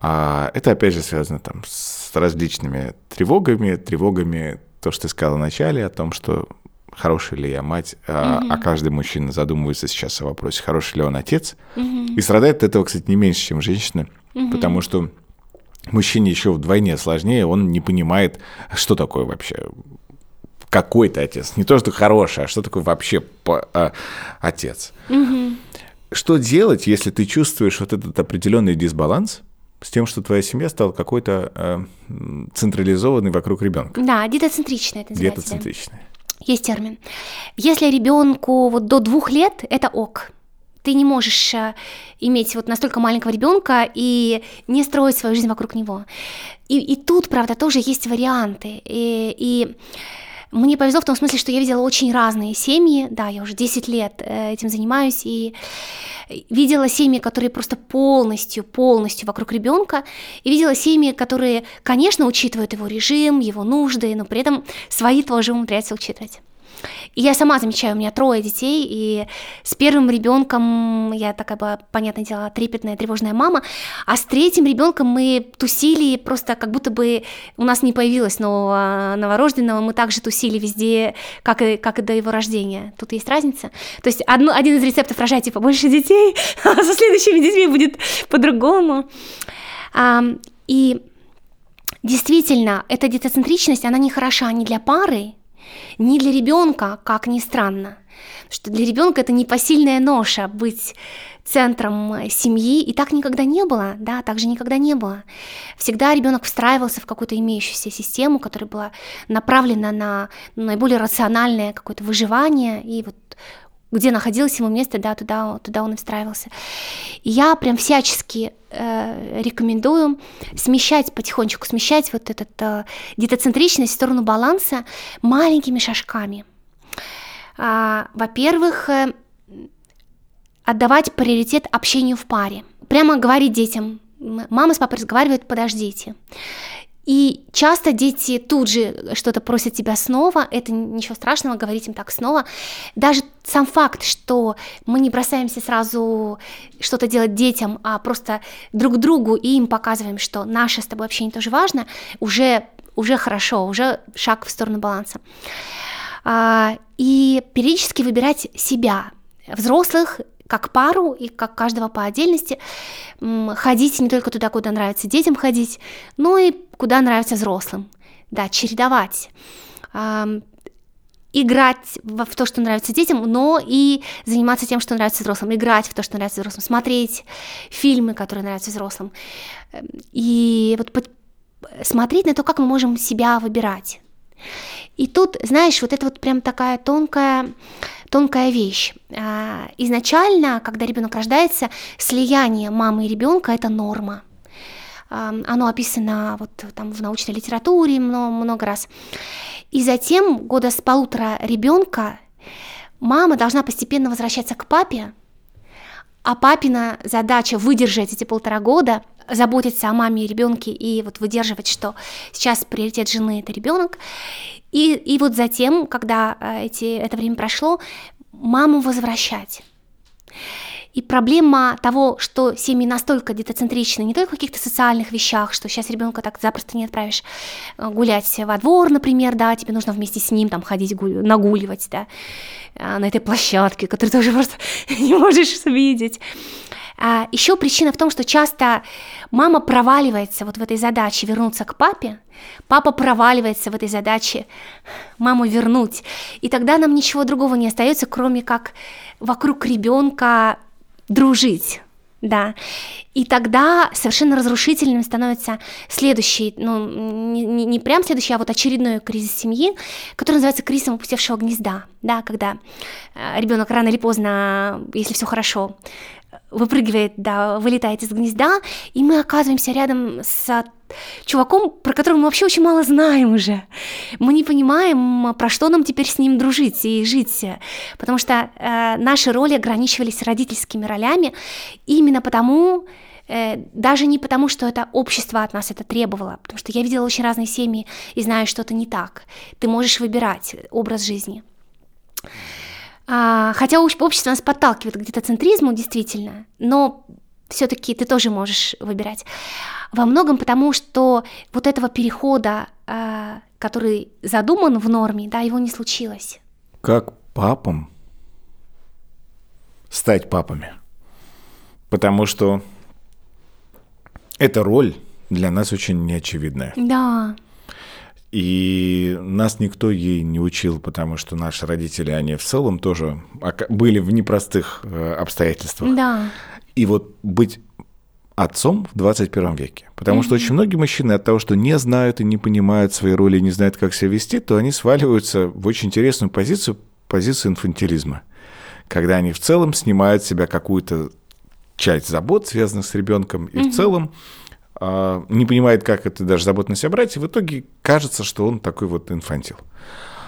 А это опять же связано там с различными тревогами, тревогами, то, что ты сказала вначале, о том, что хорошая ли я мать, угу. а, а каждый мужчина задумывается сейчас о вопросе, хороший ли он отец. Угу. И страдает от этого, кстати, не меньше, чем женщина, угу. потому что мужчине еще вдвойне сложнее, он не понимает, что такое вообще какой-то отец. Не то, что хороший, а что такое вообще по, а, отец. Угу. Что делать, если ты чувствуешь вот этот определенный дисбаланс с тем, что твоя семья стала какой-то э, централизованной вокруг ребенка? Да, детоцентричная это называется. Детоцентричная. Да. Есть термин. Если ребенку вот до двух лет, это ок ты не можешь э, иметь вот настолько маленького ребенка и не строить свою жизнь вокруг него. И, и тут, правда, тоже есть варианты. И, и мне повезло в том смысле, что я видела очень разные семьи. Да, я уже 10 лет э, этим занимаюсь и видела семьи, которые просто полностью, полностью вокруг ребенка, и видела семьи, которые, конечно, учитывают его режим, его нужды, но при этом свои тоже умудряются учитывать. И я сама замечаю, у меня трое детей, и с первым ребенком я такая была, понятное дело, трепетная, тревожная мама, а с третьим ребенком мы тусили просто как будто бы у нас не появилось нового новорожденного, мы также тусили везде, как и, как и до его рождения. Тут есть разница. То есть одно, один из рецептов рожайте побольше детей, [laughs] а со следующими детьми будет по-другому. А, и действительно, эта детоцентричность, она не хороша ни для пары, не для ребенка, как ни странно, что для ребенка это непосильная ноша быть центром семьи, и так никогда не было, да, так же никогда не было. Всегда ребенок встраивался в какую-то имеющуюся систему, которая была направлена на наиболее рациональное какое-то выживание. И вот где находилось ему место, да, туда, туда он и встраивался. И я прям всячески э, рекомендую смещать потихонечку, смещать вот этот э, детоцентричность в сторону баланса маленькими шажками. А, во-первых, э, отдавать приоритет общению в паре. Прямо говорить детям, мама с папой разговаривают, подождите. И часто дети тут же что-то просят тебя снова, это ничего страшного, говорить им так снова. Даже сам факт, что мы не бросаемся сразу что-то делать детям, а просто друг другу и им показываем, что наше с тобой общение тоже важно, уже, уже хорошо, уже шаг в сторону баланса. А, и периодически выбирать себя, взрослых как пару и как каждого по отдельности, ходить не только туда, куда нравится детям ходить, но и куда нравится взрослым. да, чередовать играть в, то, что нравится детям, но и заниматься тем, что нравится взрослым, играть в то, что нравится взрослым, смотреть фильмы, которые нравятся взрослым. Эм, и вот смотреть на то, как мы можем себя выбирать. И тут, знаешь, вот это вот прям такая тонкая, тонкая вещь. А, изначально, когда ребенок рождается, слияние мамы и ребенка это норма. Оно описано вот там в научной литературе много, много раз. И затем года с полутора ребенка мама должна постепенно возвращаться к папе, а папина задача выдержать эти полтора года, заботиться о маме и ребенке и вот выдерживать, что сейчас приоритет жены это ребенок. И, и вот затем, когда э, эти, это время прошло, маму возвращать. И проблема того, что семьи настолько детоцентричны, не только в каких-то социальных вещах, что сейчас ребенка так запросто не отправишь э, гулять во двор, например, да, тебе нужно вместе с ним там ходить, гуль... нагуливать, да, э, на этой площадке, которую ты уже просто [laughs] не можешь видеть. А еще причина в том, что часто мама проваливается вот в этой задаче вернуться к папе, папа проваливается в этой задаче маму вернуть, и тогда нам ничего другого не остается, кроме как вокруг ребенка дружить. Да. И тогда совершенно разрушительным становится следующий, ну, не, не, не прям следующий, а вот очередной кризис семьи, который называется кризисом опустевшего гнезда, да, когда э, ребенок рано или поздно, если все хорошо, выпрыгивает, да, вылетает из гнезда, и мы оказываемся рядом с чуваком, про которого мы вообще очень мало знаем уже. Мы не понимаем, про что нам теперь с ним дружить и жить, потому что э, наши роли ограничивались родительскими ролями именно потому, э, даже не потому, что это общество от нас это требовало, потому что я видела очень разные семьи и знаю, что это не так. Ты можешь выбирать образ жизни. А, хотя общество нас подталкивает к детоцентризму, действительно, но все-таки ты тоже можешь выбирать. Во многом потому, что вот этого перехода, а, который задуман в норме, да, его не случилось. Как папам стать папами? Потому что эта роль для нас очень неочевидная. Да. И нас никто ей не учил, потому что наши родители, они в целом тоже были в непростых э, обстоятельствах. Да. И вот быть отцом в 21 веке. Потому mm-hmm. что очень многие мужчины от того, что не знают и не понимают своей роли, не знают, как себя вести, то они сваливаются в очень интересную позицию, позицию инфантилизма. Когда они в целом снимают с себя какую-то часть забот, связанных с ребенком, и mm-hmm. в целом не понимает, как это даже заботно на себя брать, и в итоге кажется, что он такой вот инфантил.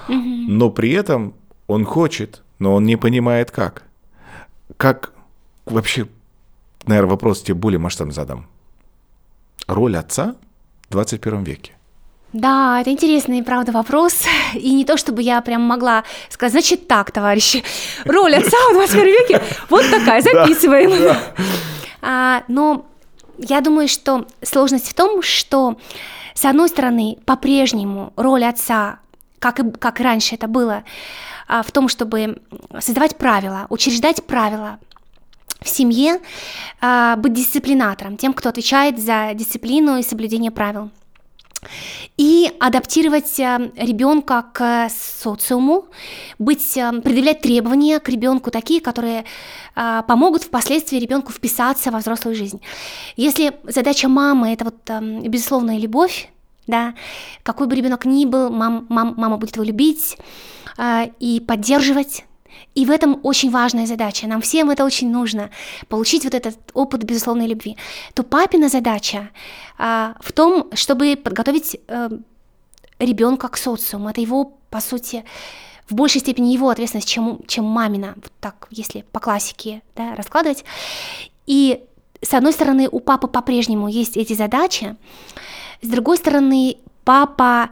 Mm-hmm. Но при этом он хочет, но он не понимает, как. Как вообще, наверное, вопрос тебе более масштабно задам. Роль отца в 21 веке. Да, это интересный, правда, вопрос. [laughs] И не то, чтобы я прям могла сказать, значит так, товарищи, роль отца в 21 веке вот такая, [laughs] записываем. А, но я думаю, что сложность в том, что, с одной стороны, по-прежнему роль отца, как и, как раньше это было, а, в том, чтобы создавать правила, учреждать правила, в семье а, быть дисциплинатором, тем, кто отвечает за дисциплину и соблюдение правил и адаптировать э, ребенка к социуму, быть, э, предъявлять требования к ребенку такие, которые э, помогут впоследствии ребенку вписаться во взрослую жизнь. Если задача мамы это вот безусловная любовь, да, какой бы ребенок ни был, мам, мам, мама будет его любить и поддерживать, и в этом очень важная задача. Нам всем это очень нужно, получить вот этот опыт безусловной любви. То папина задача а, в том, чтобы подготовить а, ребенка к социуму. Это его, по сути, в большей степени его ответственность, чем, чем мамина, вот так, если по классике да, раскладывать. И с одной стороны, у папы по-прежнему есть эти задачи, с другой стороны, папа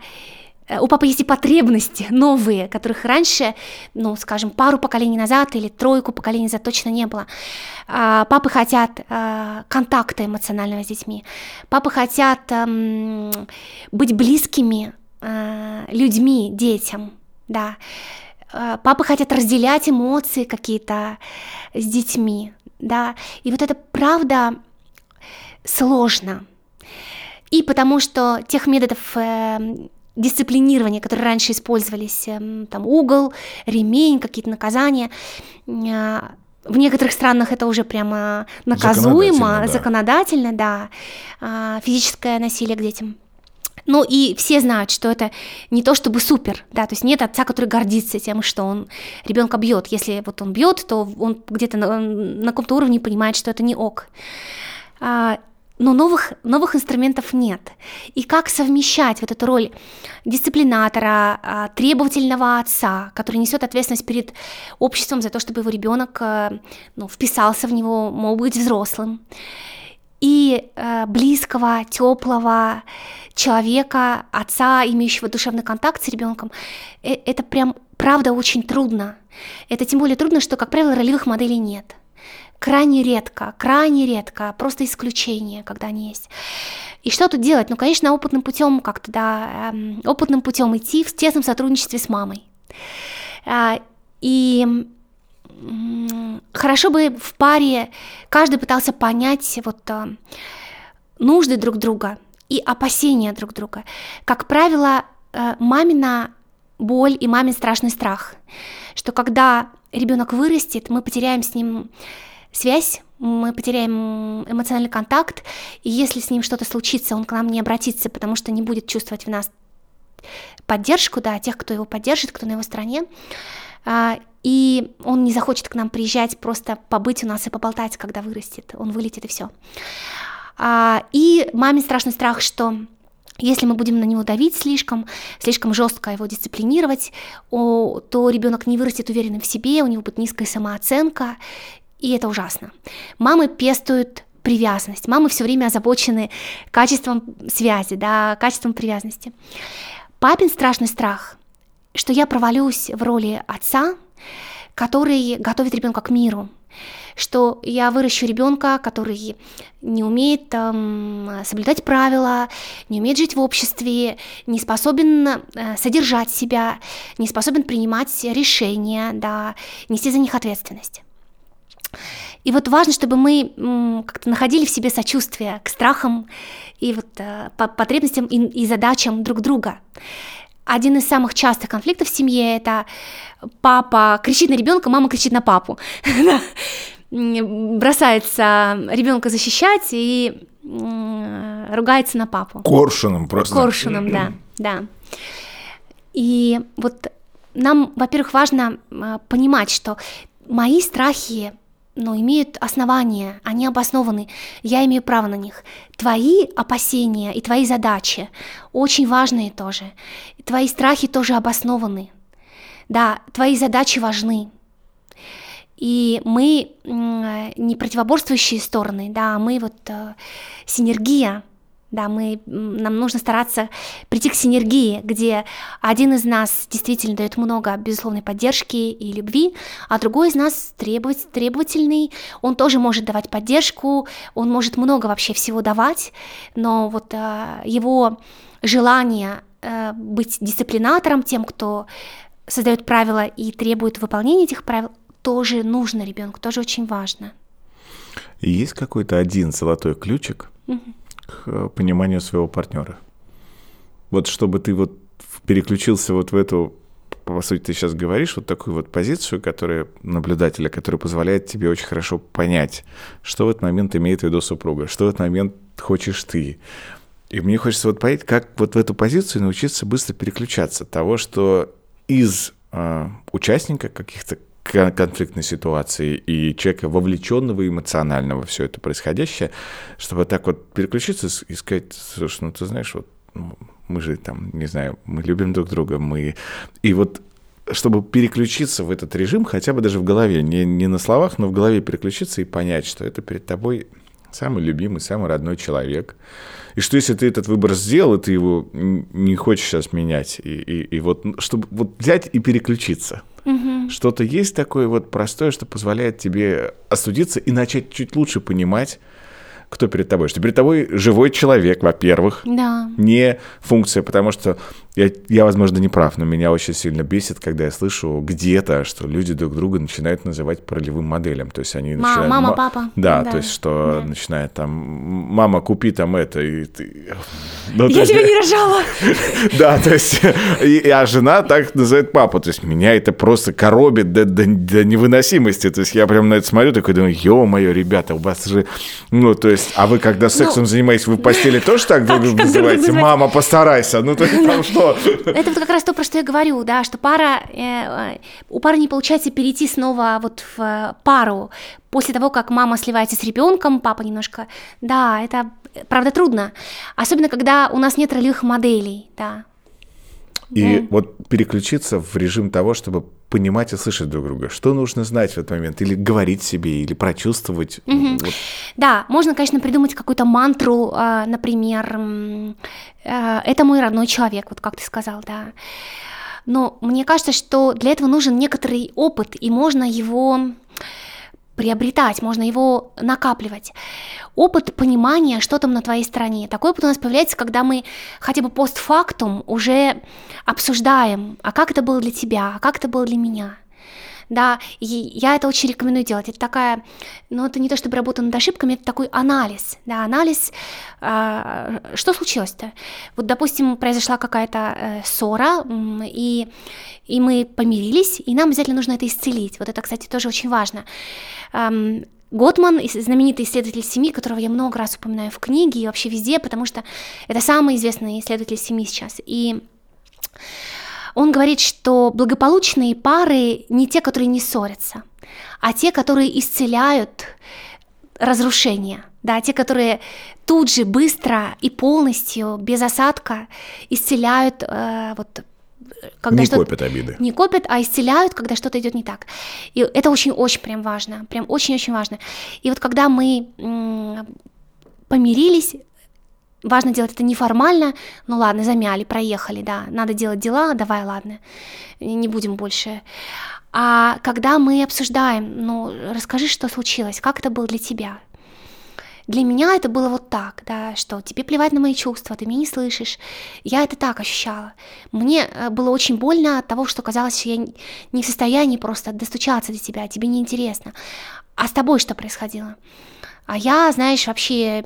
у папы есть и потребности новые, которых раньше, ну, скажем, пару поколений назад или тройку поколений назад точно не было. А, папы хотят а, контакта эмоционального с детьми. Папы хотят быть близкими а, людьми, детям, да. Папы хотят разделять эмоции какие-то с детьми, да. И вот это правда сложно. И потому что тех методов э, дисциплинирования, которые раньше использовались, эм, там угол, ремень, какие-то наказания. А, в некоторых странах это уже прямо наказуемо, законодательно, да, законодательно, да. А, физическое насилие к детям. Ну и все знают, что это не то чтобы супер, да, то есть нет отца, который гордится тем, что он ребенка бьет. Если вот он бьет, то он где-то на, на каком-то уровне понимает, что это не ок. Но новых, новых инструментов нет. И как совмещать вот эту роль дисциплинатора, а, требовательного отца, который несет ответственность перед обществом за то, чтобы его ребенок э, ну, вписался в него, мог быть взрослым, и э, близкого, теплого человека, отца, имеющего душевный контакт с ребенком, э, это прям правда очень трудно. Это тем более трудно, что, как правило, ролевых моделей нет крайне редко, крайне редко, просто исключение, когда они есть. И что тут делать? Ну, конечно, опытным путем как-то, да, эм, опытным путем идти в тесном сотрудничестве с мамой. Э, и хорошо бы в паре каждый пытался понять вот э, нужды друг друга и опасения друг друга. Как правило, э, мамина боль и мамин страшный страх, что когда ребенок вырастет, мы потеряем с ним связь, мы потеряем эмоциональный контакт, и если с ним что-то случится, он к нам не обратится, потому что не будет чувствовать в нас поддержку, да, тех, кто его поддержит, кто на его стороне, а, и он не захочет к нам приезжать, просто побыть у нас и поболтать, когда вырастет, он вылетит и все. А, и маме страшный страх, что если мы будем на него давить слишком, слишком жестко его дисциплинировать, то ребенок не вырастет уверенным в себе, у него будет низкая самооценка, и это ужасно. Мамы пестуют привязанность. Мамы все время озабочены качеством связи, да, качеством привязанности. Папин страшный страх, что я провалюсь в роли отца, который готовит ребенка к миру, что я выращу ребенка, который не умеет эм, соблюдать правила, не умеет жить в обществе, не способен э, содержать себя, не способен принимать решения, да, нести за них ответственность. И вот важно, чтобы мы как-то находили в себе сочувствие к страхам и вот э, потребностям и, и задачам друг друга. Один из самых частых конфликтов в семье это папа кричит на ребенка, мама кричит на папу. [laughs] Бросается ребенка защищать и ругается на папу. Коршуном просто. Коршуном, да, да. И вот нам, во-первых, важно э, понимать, что мои страхи но имеют основания, они обоснованы, я имею право на них. Твои опасения и твои задачи очень важные тоже. Твои страхи тоже обоснованы. Да, твои задачи важны. И мы не противоборствующие стороны, да, мы вот э, синергия, да, мы, нам нужно стараться прийти к синергии, где один из нас действительно дает много безусловной поддержки и любви, а другой из нас требовать, требовательный, он тоже может давать поддержку, он может много вообще всего давать, но вот э, его желание э, быть дисциплинатором, тем, кто создает правила и требует выполнения этих правил, тоже нужно ребенку, тоже очень важно. Есть какой-то один золотой ключик, угу к э, пониманию своего партнера. Вот чтобы ты вот переключился вот в эту, по сути, ты сейчас говоришь, вот такую вот позицию, которая наблюдателя, которая позволяет тебе очень хорошо понять, что в этот момент имеет в виду супруга, что в этот момент хочешь ты. И мне хочется вот понять, как вот в эту позицию научиться быстро переключаться того, что из э, участника каких-то конфликтной ситуации и человека, вовлеченного эмоционально во все это происходящее, чтобы так вот переключиться и сказать, слушай, ну ты знаешь, вот ну, мы же там, не знаю, мы любим друг друга, мы... И вот чтобы переключиться в этот режим, хотя бы даже в голове, не, не на словах, но в голове переключиться и понять, что это перед тобой самый любимый, самый родной человек. И что если ты этот выбор сделал, и ты его не хочешь сейчас менять, и, и, и вот чтобы вот взять и переключиться – Угу. Что-то есть такое вот простое, что позволяет тебе остудиться и начать чуть лучше понимать кто перед тобой? Что перед тобой живой человек, во-первых, Да. не функция, потому что я, я, возможно, не прав, но меня очень сильно бесит, когда я слышу где-то, что люди друг друга начинают называть паролевым моделям. То есть они Ма- начинают... мама, ма- папа. Да, Да. то есть что Да. начинает там, мама, купи там это, и ты... Ну, Я есть- тебя не [laughs] рожала. [laughs] да, то есть, а жена так называет папу. То есть меня это просто коробит до, до- до невыносимости. То есть я прям на это смотрю, такой думаю, ё-моё, ребята, у вас же... Ну, то есть, а вы когда сексом занимаетесь, вы в постели тоже так друг друга называете? Мама, постарайся. Ну, то есть там что? Это вот как раз то, про что я говорю, да, что пара, э, э, у пары не получается перейти снова вот в э, пару после того, как мама сливается с ребенком, папа немножко, да, это правда трудно, особенно когда у нас нет ролевых моделей, да. И вот переключиться в режим того, чтобы понимать и слышать друг друга. Что нужно знать в этот момент? Или говорить себе, или прочувствовать. Вот Да, можно, конечно, придумать какую-то мантру, а, например, э, это мой родной человек, вот как ты сказал, да. Но мне кажется, что для этого нужен некоторый опыт, и можно его приобретать, можно его накапливать. Опыт понимания, что там на твоей стороне. Такой опыт у нас появляется, когда мы хотя бы постфактум уже обсуждаем, а как это было для тебя, а как это было для меня. Да, и я это очень рекомендую делать. Это такая, ну, это не то чтобы работа над ошибками, это такой анализ, да, анализ, а, что случилось-то. Вот, допустим, произошла какая-то э, ссора, и, и мы помирились, и нам обязательно нужно это исцелить. Вот это, кстати, тоже очень важно. Готман, знаменитый исследователь семьи, которого я много раз упоминаю в книге и вообще везде, потому что это самый известный исследователь семьи сейчас. И он говорит, что благополучные пары не те, которые не ссорятся, а те, которые исцеляют разрушение, да, те, которые тут же быстро и полностью, без осадка, исцеляют э, вот когда не копят обиды. не копят, а исцеляют, когда что-то идет не так. И это очень-очень прям важно, прям очень-очень важно. И вот когда мы помирились, важно делать это неформально, ну ладно, замяли, проехали, да, надо делать дела, давай, ладно, не будем больше. А когда мы обсуждаем, ну, расскажи, что случилось, как это было для тебя, для меня это было вот так, да, что тебе плевать на мои чувства, ты меня не слышишь. Я это так ощущала. Мне э, было очень больно от того, что казалось, что я не в состоянии просто достучаться до тебя, тебе неинтересно. А с тобой что происходило? А я, знаешь, вообще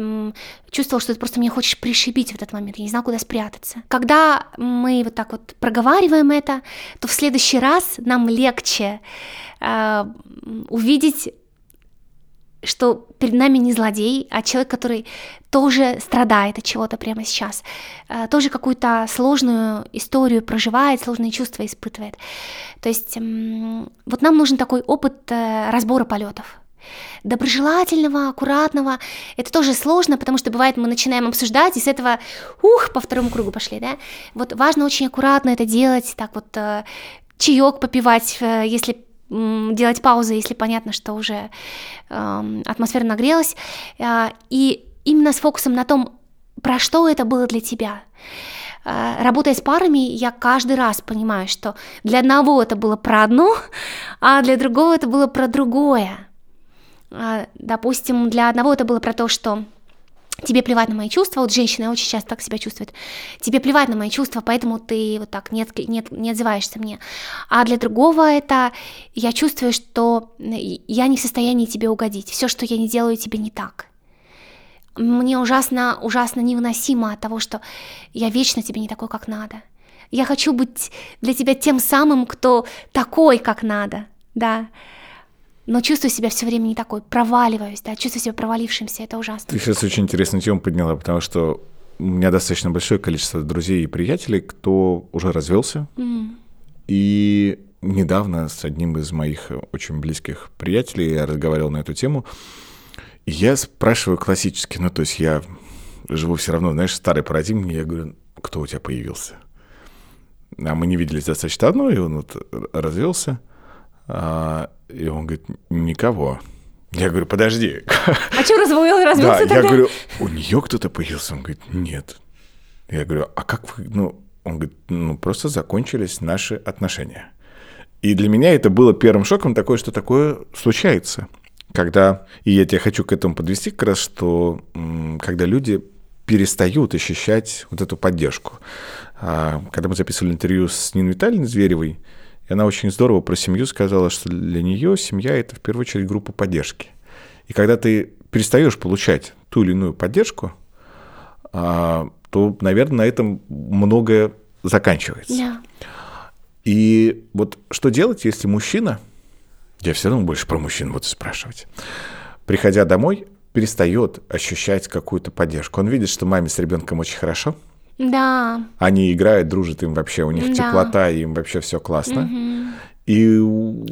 чувствовала, что ты просто меня хочешь пришибить в этот момент. Я не знала, куда спрятаться. Когда мы вот так вот проговариваем это, то в следующий раз нам легче э, увидеть что перед нами не злодей, а человек, который тоже страдает от чего-то прямо сейчас, э, тоже какую-то сложную историю проживает, сложные чувства испытывает. То есть вот нам нужен такой опыт э, разбора полетов. Доброжелательного, аккуратного. Это тоже сложно, потому что бывает мы начинаем обсуждать, и с этого, ух, по второму кругу пошли, да? Вот важно очень аккуратно это делать, так вот э, чаек попивать, если делать паузы, если понятно, что уже эм, атмосфера нагрелась, э, и именно с фокусом на том, про что это было для тебя. Э, Работая с парами, я каждый раз понимаю, что для одного это было про одно, [laughs] а для другого это было про другое. Э, Допустим, для одного это было про то, что тебе плевать на мои чувства, вот женщины очень часто так себя чувствуют, тебе плевать на мои чувства, поэтому ты вот так не, не, не отзываешься мне. А для другого это я чувствую, что я не в состоянии тебе угодить, все, что я не делаю, тебе не так. Мне ужасно, ужасно невыносимо от того, что я вечно тебе не такой, как надо. Я хочу быть для тебя тем самым, кто такой, как надо, да. Но чувствую себя все время не такой, проваливаюсь, да, чувствую себя провалившимся, это ужасно. Ты сейчас очень интересную тему подняла, потому что у меня достаточно большое количество друзей и приятелей, кто уже развелся. М. И недавно с одним из моих очень близких приятелей я разговаривал на эту тему. И я спрашиваю классически, ну то есть я живу все равно, знаешь, в старой парадигме, я говорю, кто у тебя появился? А мы не виделись достаточно давно, и он вот развелся. А, и он говорит, никого. Я говорю, подожди. А что развел, Да, развелся я тогда? говорю, у нее кто-то появился? Он говорит, нет. Я говорю, а как вы, ну, он говорит, ну, просто закончились наши отношения. И для меня это было первым шоком такое, что такое случается. когда, и я тебя хочу к этому подвести как раз, что когда люди перестают ощущать вот эту поддержку. А, когда мы записывали интервью с Ниной Витальевной Зверевой, и она очень здорово про семью сказала, что для нее семья – это в первую очередь группа поддержки. И когда ты перестаешь получать ту или иную поддержку, а, то, наверное, на этом многое заканчивается. Yeah. И вот что делать, если мужчина, я все равно больше про мужчин буду спрашивать, приходя домой, перестает ощущать какую-то поддержку. Он видит, что маме с ребенком очень хорошо. Да. Они играют, дружат, им вообще, у них да. теплота, им вообще все классно. Угу. И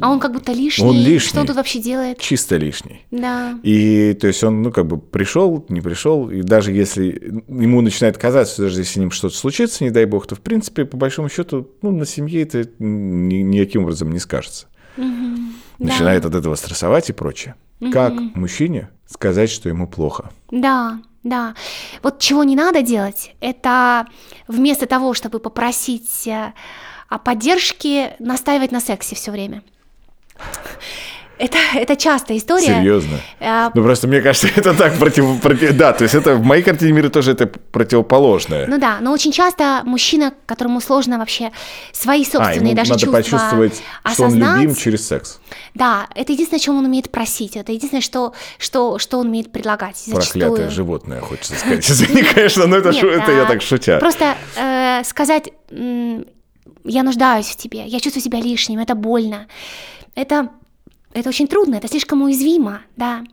а он как будто лишний. Он лишний. Что он тут вообще делает? Чисто лишний. Да. И то есть он, ну, как бы пришел, не пришел, и даже если ему начинает казаться, что даже если с ним что-то случится, не дай бог, то в принципе, по большому счету, ну, на семье это ни, никаким образом не скажется. Угу. Начинает да. от этого стрессовать и прочее. Угу. Как мужчине сказать, что ему плохо? Да. Да, вот чего не надо делать, это вместо того, чтобы попросить э, о поддержке, настаивать на сексе все время. Это, это частая история. Серьезно? А... Ну просто мне кажется, [laughs] это так против, против... Да, то есть это в моей картине мира тоже это противоположное. Ну да, но очень часто мужчина, которому сложно вообще свои собственные а, даже надо чувства почувствовать, осознать. что он любим через секс. Да, это единственное, чем он умеет просить, это единственное, что, что, что он умеет предлагать. Зачастую. Проклятое животное, хочется сказать. [laughs] Извини, [laughs] конечно, но это, Нет, шу... это я так шутя. Просто э, сказать, я нуждаюсь в тебе, я чувствую себя лишним, это больно. Это это очень трудно, это слишком уязвимо, да.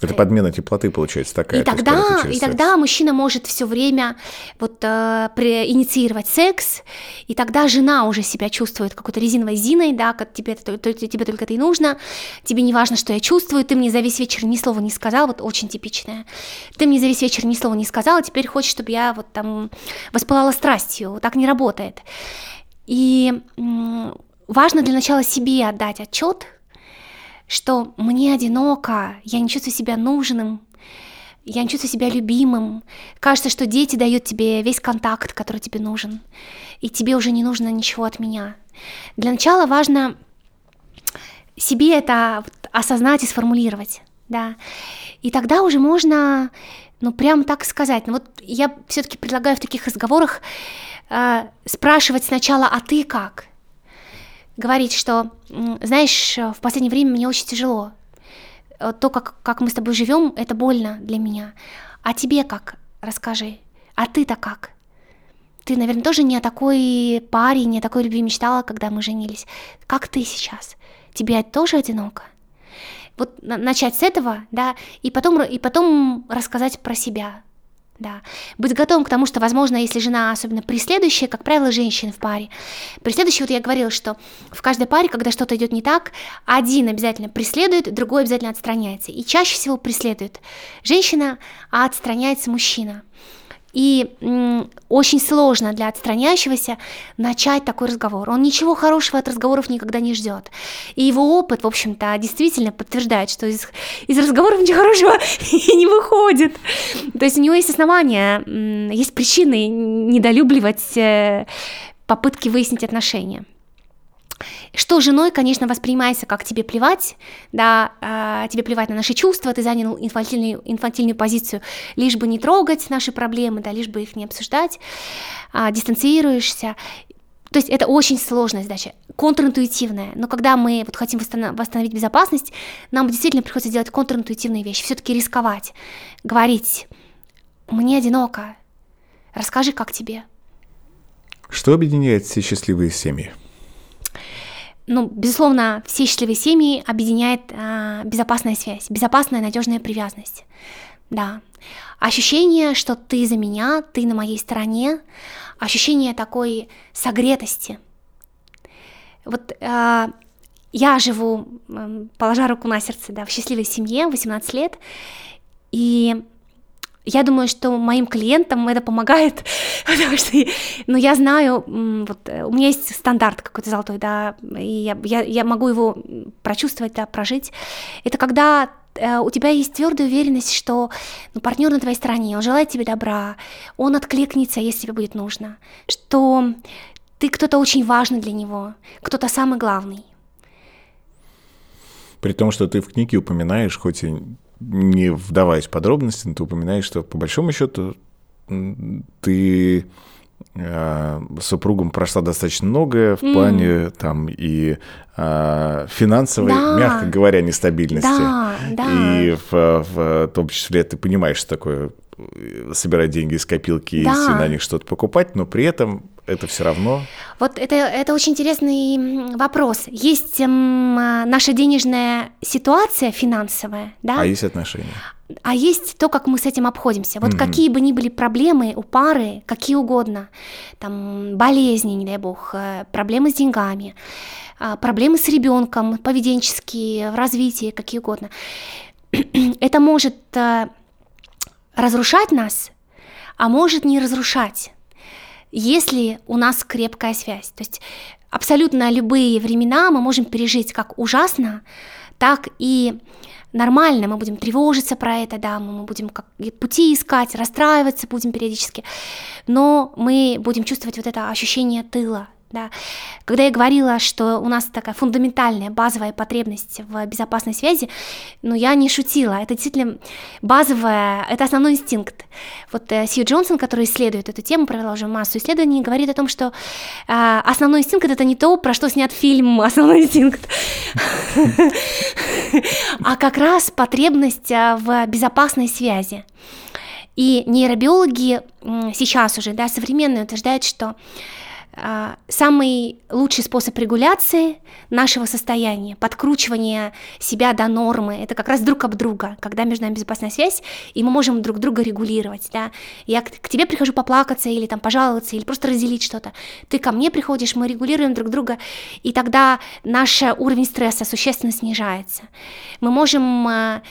Это подмена теплоты получается такая. И тогда, и тогда мужчина может все время вот э, при, инициировать секс, и тогда жена уже себя чувствует какой-то резиновой зиной, да, как тебе, то, то, тебе только это и нужно, тебе не важно, что я чувствую, ты мне за весь вечер ни слова не сказал, вот очень типичное. Ты мне за весь вечер ни слова не сказал, а теперь хочешь, чтобы я вот там воспылала страстью, так не работает. И важно для начала себе отдать отчет, что мне одиноко, я не чувствую себя нужным, я не чувствую себя любимым. Кажется, что дети дают тебе весь контакт, который тебе нужен, и тебе уже не нужно ничего от меня. Для начала важно себе это осознать и сформулировать, да. И тогда уже можно, ну, прям так сказать. Ну, вот я все-таки предлагаю в таких разговорах э, спрашивать сначала, а ты как? Говорить, что, знаешь, в последнее время мне очень тяжело. Э, то, как, как мы с тобой живем, это больно для меня. А тебе как? Расскажи. А ты-то как? Ты, наверное, тоже не о такой паре, не о такой любви мечтала, когда мы женились. Как ты сейчас? Тебе тоже одиноко? Вот начать с этого, да, и потом, и потом рассказать про себя, да. Быть готовым к тому, что, возможно, если жена особенно преследующая, как правило, женщины в паре, преследующая, вот я говорила, что в каждой паре, когда что-то идет не так, один обязательно преследует, другой обязательно отстраняется. И чаще всего преследует женщина, а отстраняется мужчина. И очень сложно для отстраняющегося начать такой разговор. Он ничего хорошего от разговоров никогда не ждет. И его опыт, в общем-то, действительно подтверждает, что из, из разговоров ничего хорошего [laughs] не выходит. То есть у него есть основания, есть причины недолюбливать э, попытки выяснить отношения. Что женой, конечно, воспринимается как тебе плевать, да, э, тебе плевать на наши чувства, ты занял инфантильную, инфантильную позицию, лишь бы не трогать наши проблемы, да, лишь бы их не обсуждать, э, дистанцируешься. То есть это очень сложная задача, контринтуитивная. Но когда мы вот хотим восстановить безопасность, нам действительно приходится делать контринтуитивные вещи, все-таки рисковать, говорить, мне одиноко, расскажи, как тебе. Что объединяет все счастливые семьи? Ну, безусловно, все счастливые семьи объединяет а, безопасная связь, безопасная, надежная привязанность. Да. Ощущение, что ты за меня, ты на моей стороне, ощущение такой согретости. Вот а, я живу, положа руку на сердце, да, в счастливой семье, 18 лет, и я думаю, что моим клиентам это помогает, [laughs] потому что, ну, я знаю, вот э, у меня есть стандарт какой-то золотой, да, и я, я, я могу его прочувствовать, да, прожить. Это когда э, у тебя есть твердая уверенность, что ну, партнер на твоей стороне, он желает тебе добра, он откликнется, если тебе будет нужно, что ты кто-то очень важный для него, кто-то самый главный. При том, что ты в книге упоминаешь, хоть и не вдаваясь в подробности, но ты упоминаешь, что по большому счету ты э, супругом прошла достаточно многое в mm. плане там и э, финансовой, да. мягко говоря, нестабильности. Да, да. И в, в том числе ты понимаешь, что такое собирать деньги из копилки да. и на них что-то покупать, но при этом это все равно? Вот это, это очень интересный вопрос. Есть эм, наша денежная ситуация финансовая, да? А есть отношения? А есть то, как мы с этим обходимся. Вот mm-hmm. какие бы ни были проблемы у пары, какие угодно, там болезни, не дай бог, э, проблемы с деньгами, а, проблемы с ребенком, поведенческие, в развитии, какие угодно. [clears throat] это может э, разрушать нас, а может не разрушать если у нас крепкая связь. То есть абсолютно любые времена мы можем пережить как ужасно, так и нормально, мы будем тревожиться про это, да, мы будем как пути искать, расстраиваться будем периодически, но мы будем чувствовать вот это ощущение тыла, да. Когда я говорила, что у нас такая фундаментальная базовая потребность в безопасной связи, ну, я не шутила, это действительно базовая, это основной инстинкт. Вот э, Сью Джонсон, который исследует эту тему, провела уже массу исследований, говорит о том, что э, основной инстинкт это не то, про что снят фильм [laughs] «Основной инстинкт», а как раз потребность э, в безопасной связи. И нейробиологи сейчас уже, да, современные утверждают, что самый лучший способ регуляции нашего состояния, подкручивания себя до нормы, это как раз друг об друга, когда между нами безопасная связь, и мы можем друг друга регулировать, да. Я к, тебе прихожу поплакаться или там пожаловаться, или просто разделить что-то. Ты ко мне приходишь, мы регулируем друг друга, и тогда наш уровень стресса существенно снижается. Мы можем а, а,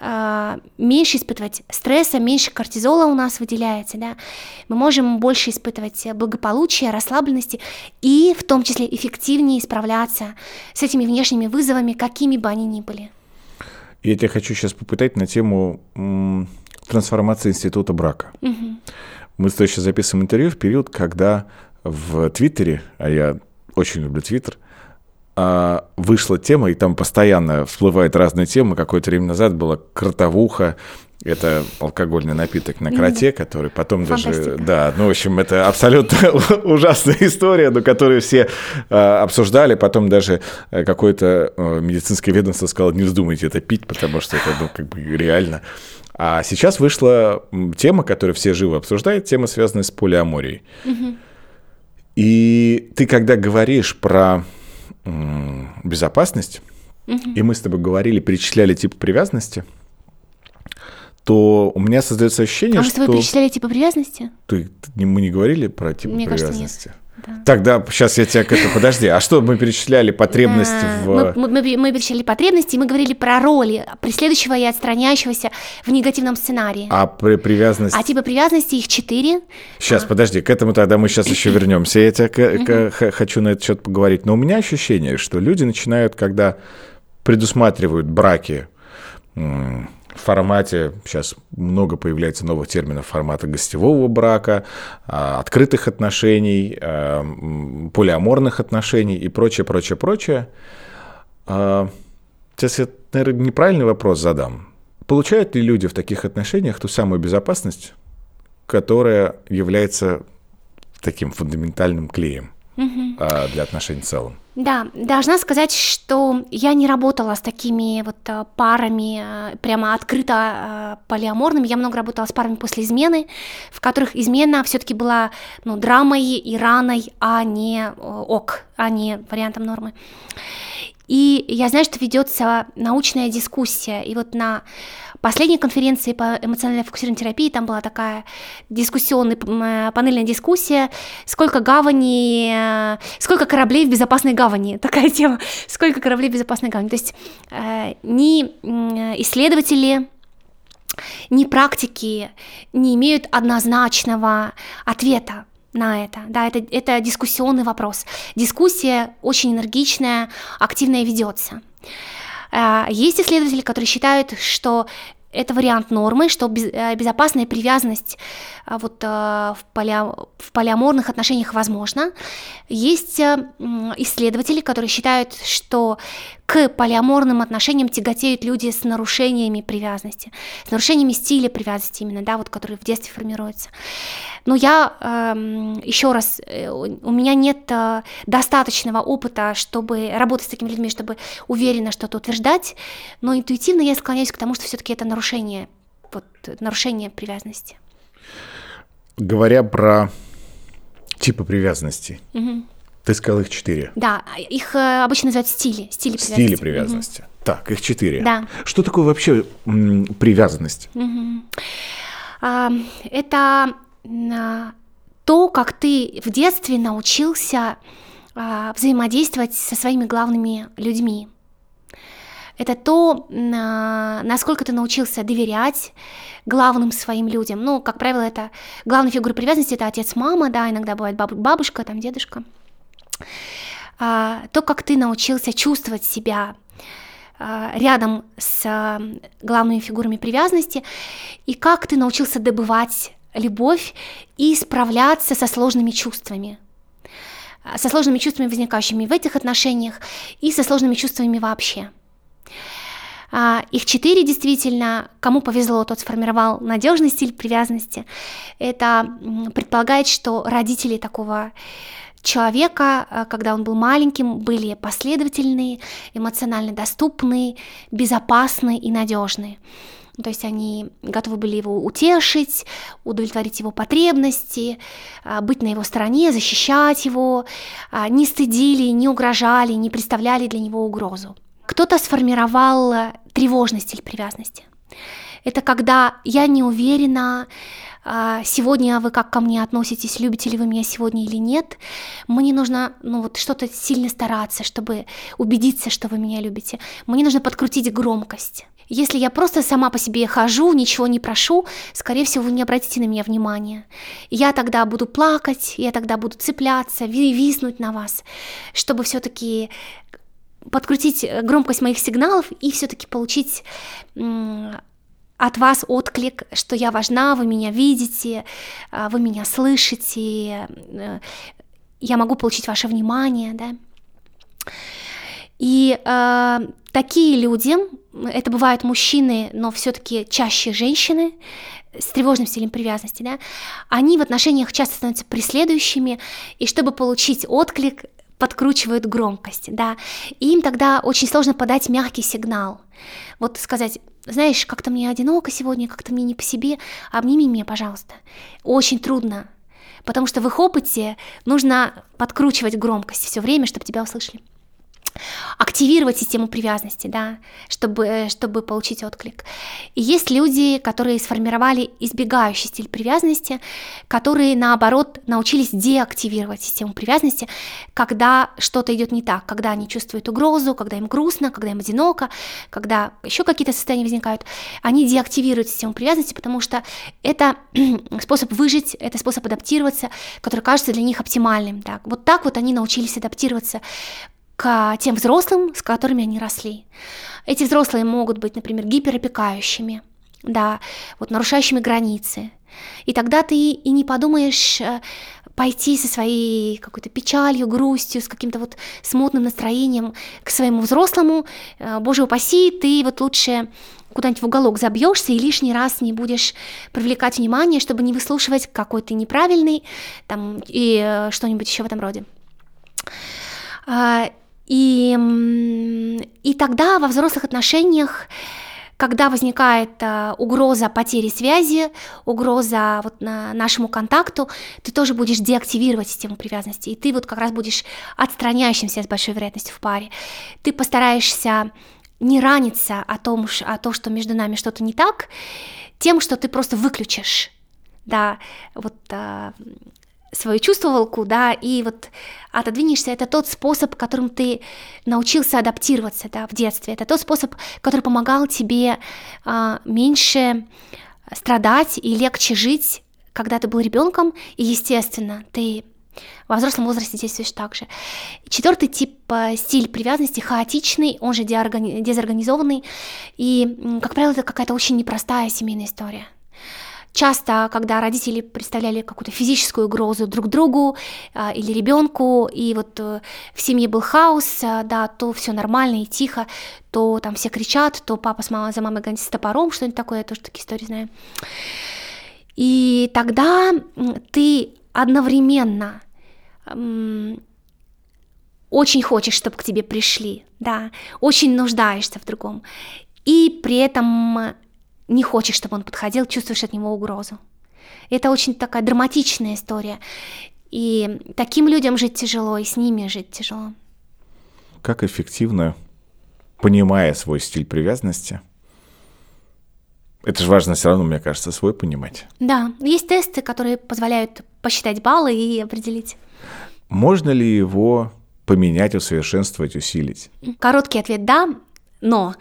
меньше испытывать стресса, меньше кортизола у нас выделяется, да, мы можем больше испытывать благополучие, расслабленности и в том числе эффективнее справляться с этими внешними вызовами, какими бы они ни были. Я тебя хочу сейчас попытать на тему м, трансформации института брака. Угу. Мы с тобой сейчас записываем интервью в период, когда в Твиттере, а я очень люблю Твиттер, а, вышла тема, и там постоянно всплывают разные темы. Какое-то время назад была кротовуха, это алкогольный напиток на кроте, который потом Фантастика. даже... Да, ну, в общем, это абсолютно [laughs] ужасная история, но которую все э, обсуждали. Потом даже э, какое-то э, медицинское ведомство сказало, не вздумайте это пить, потому что это, ну, как бы реально. А сейчас вышла тема, которую все живо обсуждают, тема, связанная с полиаморией. Угу. И ты, когда говоришь про безопасность, угу. и мы с тобой говорили, перечисляли типы привязанности, то у меня создается ощущение, а что... А мы с тобой перечисляли типы привязанности? Ты, мы не говорили про типы Мне привязанности? Кажется, нет. Да. Тогда сейчас я тебя к этому подожди. А что мы перечисляли потребности да. в. Мы, мы, мы перечисляли потребности, и мы говорили про роли преследующего и отстраняющегося в негативном сценарии. А при привязанности. А типа привязанности их четыре. Сейчас, а. подожди, к этому тогда мы сейчас еще вернемся. Я тебя хочу на этот счет поговорить. Но у меня ощущение, что люди начинают, когда предусматривают браки формате, сейчас много появляется новых терминов формата гостевого брака, а, открытых отношений, а, полиаморных отношений и прочее, прочее, прочее. А, сейчас я, наверное, неправильный вопрос задам. Получают ли люди в таких отношениях ту самую безопасность, которая является таким фундаментальным клеем угу. для отношений в целом? Да, должна сказать, что я не работала с такими вот э, парами э, прямо открыто э, полиаморными. Я много работала с парами после измены, в которых измена все-таки была ну, драмой и раной, а не ок, а не вариантом нормы. И я знаю, что ведется научная дискуссия, и вот на последней конференции по эмоциональной фокусированной терапии там была такая дискуссионная, э, панельная дискуссия, сколько гавани, э, сколько кораблей в безопасной гавани, [laughs] такая тема, сколько кораблей в безопасной гавани. То есть э, ни исследователи, ни практики не имеют однозначного ответа на это. Да, это, это дискуссионный вопрос. Дискуссия очень энергичная, активная ведется. Э, есть исследователи, которые считают, что это вариант нормы, что э, безопасная привязанность а вот в, поля, в полиаморных отношениях возможно. Есть исследователи, которые считают, что к полиаморным отношениям тяготеют люди с нарушениями привязанности, с нарушениями стиля привязанности именно, да, вот которые в детстве формируются. Но я эм, еще раз, э, у меня нет э, достаточного опыта, чтобы работать с такими людьми, чтобы уверенно что-то утверждать, но интуитивно я склоняюсь к тому, что все-таки это нарушение, вот, нарушение привязанности. Говоря про типы привязанности, угу. ты сказал их четыре. Да, их э, обычно называют стили, стили привязанности. Стили привязанности. Угу. Так, их четыре. Да. Что такое вообще привязанность? Угу. А, это то, как ты в детстве научился а, взаимодействовать со своими главными людьми. Это то, насколько ты научился доверять главным своим людям. Ну, как правило, это главная фигура привязанности это отец, мама, да, иногда бывает бабушка, там дедушка. А, то, как ты научился чувствовать себя а, рядом с главными фигурами привязанности, и как ты научился добывать любовь и справляться со сложными чувствами. Со сложными чувствами, возникающими в этих отношениях, и со сложными чувствами вообще. А, их четыре действительно, кому повезло, тот сформировал надежный стиль привязанности. Это предполагает, что родители такого человека, а, когда он был маленьким, были последовательные, эмоционально доступные, безопасные и надежные. То есть они готовы были его утешить, удовлетворить его потребности, а, быть на его стороне, защищать его, не стыдили, не угрожали, не представляли для него угрозу. Кто-то сформировал э, тревожный стиль привязанности. Это когда я не уверена, а, сегодня вы как ко мне относитесь, любите ли вы меня сегодня или нет. Мне нужно ну, вот что-то сильно стараться, чтобы убедиться, что вы меня любите. Мне нужно подкрутить громкость. Если я просто сама по себе хожу, ничего не прошу, скорее всего, вы не обратите на меня внимания. Я тогда буду плакать, я тогда буду цепляться, виснуть на вас, чтобы все-таки подкрутить громкость моих сигналов и все-таки получить от вас отклик, что я важна, вы меня видите, а, вы меня слышите, э, я могу получить ваше внимание, да. И э, такие люди, это бывают мужчины, но все-таки чаще женщины с тревожным стилем привязанности, да, они в отношениях часто становятся преследующими, и чтобы получить отклик, подкручивают громкость, да, и им тогда очень сложно подать мягкий сигнал. Вот сказать, знаешь, как-то мне одиноко сегодня, как-то мне не по себе, обними меня, пожалуйста. Очень трудно, потому что в их опыте нужно подкручивать громкость все время, чтобы тебя услышали активировать систему привязанности, да, чтобы, чтобы получить отклик. И есть люди, которые сформировали избегающий стиль привязанности, которые, наоборот, научились деактивировать систему привязанности, когда что-то идет не так, когда они чувствуют угрозу, когда им грустно, когда им одиноко, когда еще какие-то состояния возникают, они деактивируют систему привязанности, потому что это [clears throat] способ выжить, это способ адаптироваться, который кажется для них оптимальным. Так. Вот так вот они научились адаптироваться к тем взрослым, с которыми они росли. Эти взрослые могут быть, например, гиперопекающими, да, вот нарушающими границы. И тогда ты и не подумаешь э, пойти со своей какой-то печалью, грустью, с каким-то вот смутным настроением к своему взрослому. Э, боже упаси, ты вот лучше куда-нибудь в уголок забьешься и лишний раз не будешь привлекать внимание, чтобы не выслушивать какой то неправильный там и э, что-нибудь еще в этом роде. И, и тогда во взрослых отношениях когда возникает э, угроза потери связи, угроза вот на нашему контакту, ты тоже будешь деактивировать систему привязанности, и ты вот как раз будешь отстраняющимся с большой вероятностью в паре. Ты постараешься не раниться о том, о том, что между нами что-то не так, тем, что ты просто выключишь да, вот э, свою чувствовалку, да, и вот отодвинешься, это тот способ, которым ты научился адаптироваться, да, в детстве, это тот способ, который помогал тебе а, меньше страдать и легче жить, когда ты был ребенком, и, естественно, ты во взрослом возрасте действуешь так же. Четвертый тип а, стиль привязанности хаотичный, он же дезорганизованный, и, как правило, это какая-то очень непростая семейная история. Часто, когда родители представляли какую-то физическую угрозу друг другу а, или ребенку, и вот э, в семье был хаос, а, да, то все нормально и тихо, то там все кричат, то папа с мамой за мамой гонит с топором, что-нибудь такое, я тоже такие истории знаю. И тогда ты одновременно очень хочешь, чтобы к тебе пришли, да, очень нуждаешься в другом, и при этом не хочешь, чтобы он подходил, чувствуешь от него угрозу. Это очень такая драматичная история. И таким людям жить тяжело, и с ними жить тяжело. Как эффективно, понимая свой стиль привязанности, это же важно все равно, мне кажется, свой понимать. Да, есть тесты, которые позволяют посчитать баллы и определить. Можно ли его поменять, усовершенствовать, усилить? Короткий ответ – да, но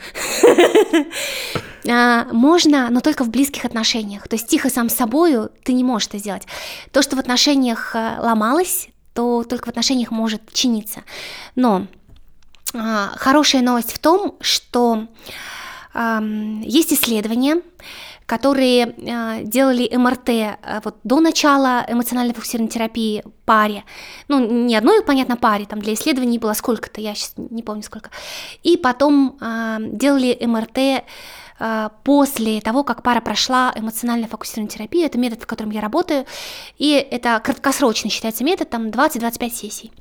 [laughs] а, можно, но только в близких отношениях. То есть тихо сам с собою ты не можешь это сделать. То, что в отношениях э, ломалось, то только в отношениях может чиниться. Но а, хорошая новость в том, что есть исследования, которые э, делали МРТ э, вот до начала эмоциональной фокусированной терапии паре, ну, не одной, понятно, паре, там для исследований было сколько-то, я сейчас не помню сколько, и потом э, делали МРТ после того, как пара прошла эмоционально фокусированную терапию, это метод, в котором я работаю, и это краткосрочный считается метод, там 20-25 сессий.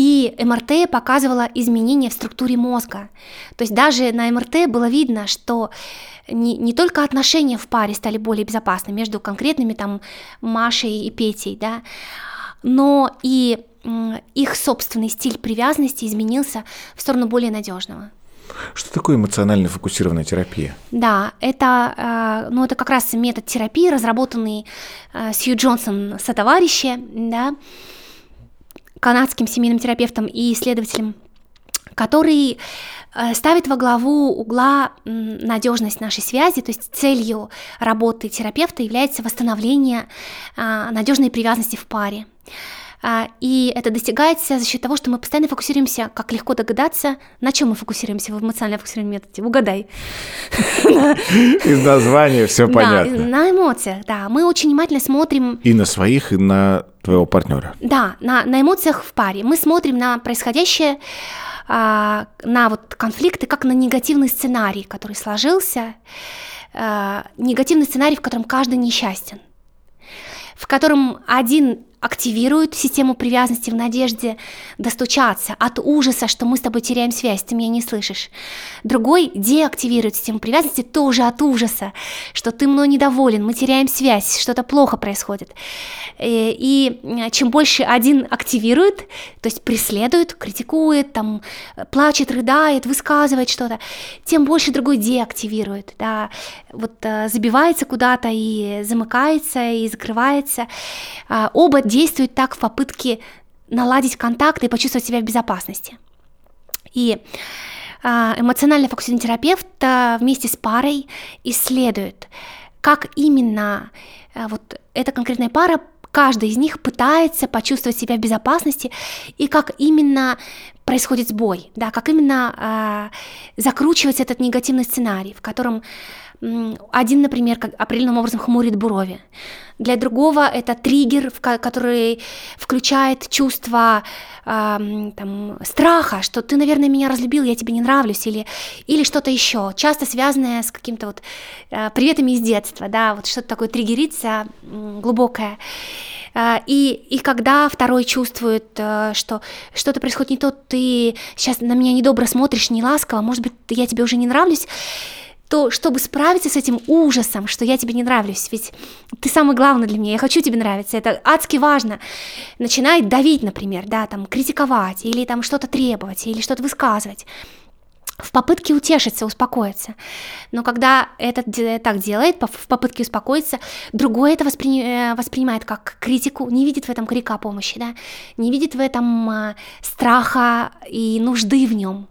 И МРТ показывала изменения в структуре мозга. То есть даже на МРТ было видно, что не, не только отношения в паре стали более безопасны между конкретными там Машей и Петей, да, но и их собственный стиль привязанности изменился в сторону более надежного. Что такое эмоционально фокусированная терапия? Да, это, э, ну, это как раз метод терапии, разработанный э, Сью Джонсон со товарищи, да, канадским семейным терапевтом и исследователем, который э, ставит во главу угла надежность нашей связи, то есть целью работы терапевта является восстановление а, надежной привязанности в паре. А, и это достигается за счет того, что мы постоянно фокусируемся, как легко догадаться, на чем мы фокусируемся в эмоционально фокусированном методе. Угадай. Из названия все понятно. На эмоциях, да. Мы очень внимательно смотрим... И на своих, и на твоего партнера. Да, на, на эмоциях в паре. Мы смотрим на происходящее, а, на вот конфликты, как на негативный сценарий, который сложился, а, негативный сценарий, в котором каждый несчастен, в котором один активируют систему привязанности в надежде достучаться от ужаса, что мы с тобой теряем связь, ты меня не слышишь. Другой деактивирует систему привязанности тоже от ужаса, что ты мной недоволен, мы теряем связь, что-то плохо происходит. Э, и чем больше один активирует, то есть преследует, критикует, там, плачет, рыдает, высказывает что-то, тем больше другой деактивирует, да, вот э, забивается куда-то и замыкается, и закрывается. А, оба действует так в попытке наладить контакт и почувствовать себя в безопасности. И а, эмоциональный фокусированный терапевт а, вместе с парой исследует, как именно а, вот эта конкретная пара, каждый из них пытается почувствовать себя в безопасности и как именно происходит сбой, да, как именно закручивается этот негативный сценарий, в котором один, например, как определенным образом хмурит брови. Для другого это триггер, который включает чувство э, там, страха, что ты, наверное, меня разлюбил, я тебе не нравлюсь, или, или что-то еще, часто связанное с каким-то вот э, приветами из детства, да, вот что-то такое триггерится э, глубокое. И, и когда второй чувствует, э, что что-то происходит не то, ты сейчас на меня недобро смотришь, не ласково, может быть, я тебе уже не нравлюсь, то чтобы справиться с этим ужасом, что я тебе не нравлюсь, ведь ты самый главный для меня, я хочу тебе нравиться, это адски важно, начинает давить, например, да, там, критиковать, или там что-то требовать, или что-то высказывать, в попытке утешиться, успокоиться. Но когда этот так делает, в попытке успокоиться, другой это воспри... Э, воспринимает как критику, не видит в этом крика помощи, да, не видит в этом э, страха и нужды в нем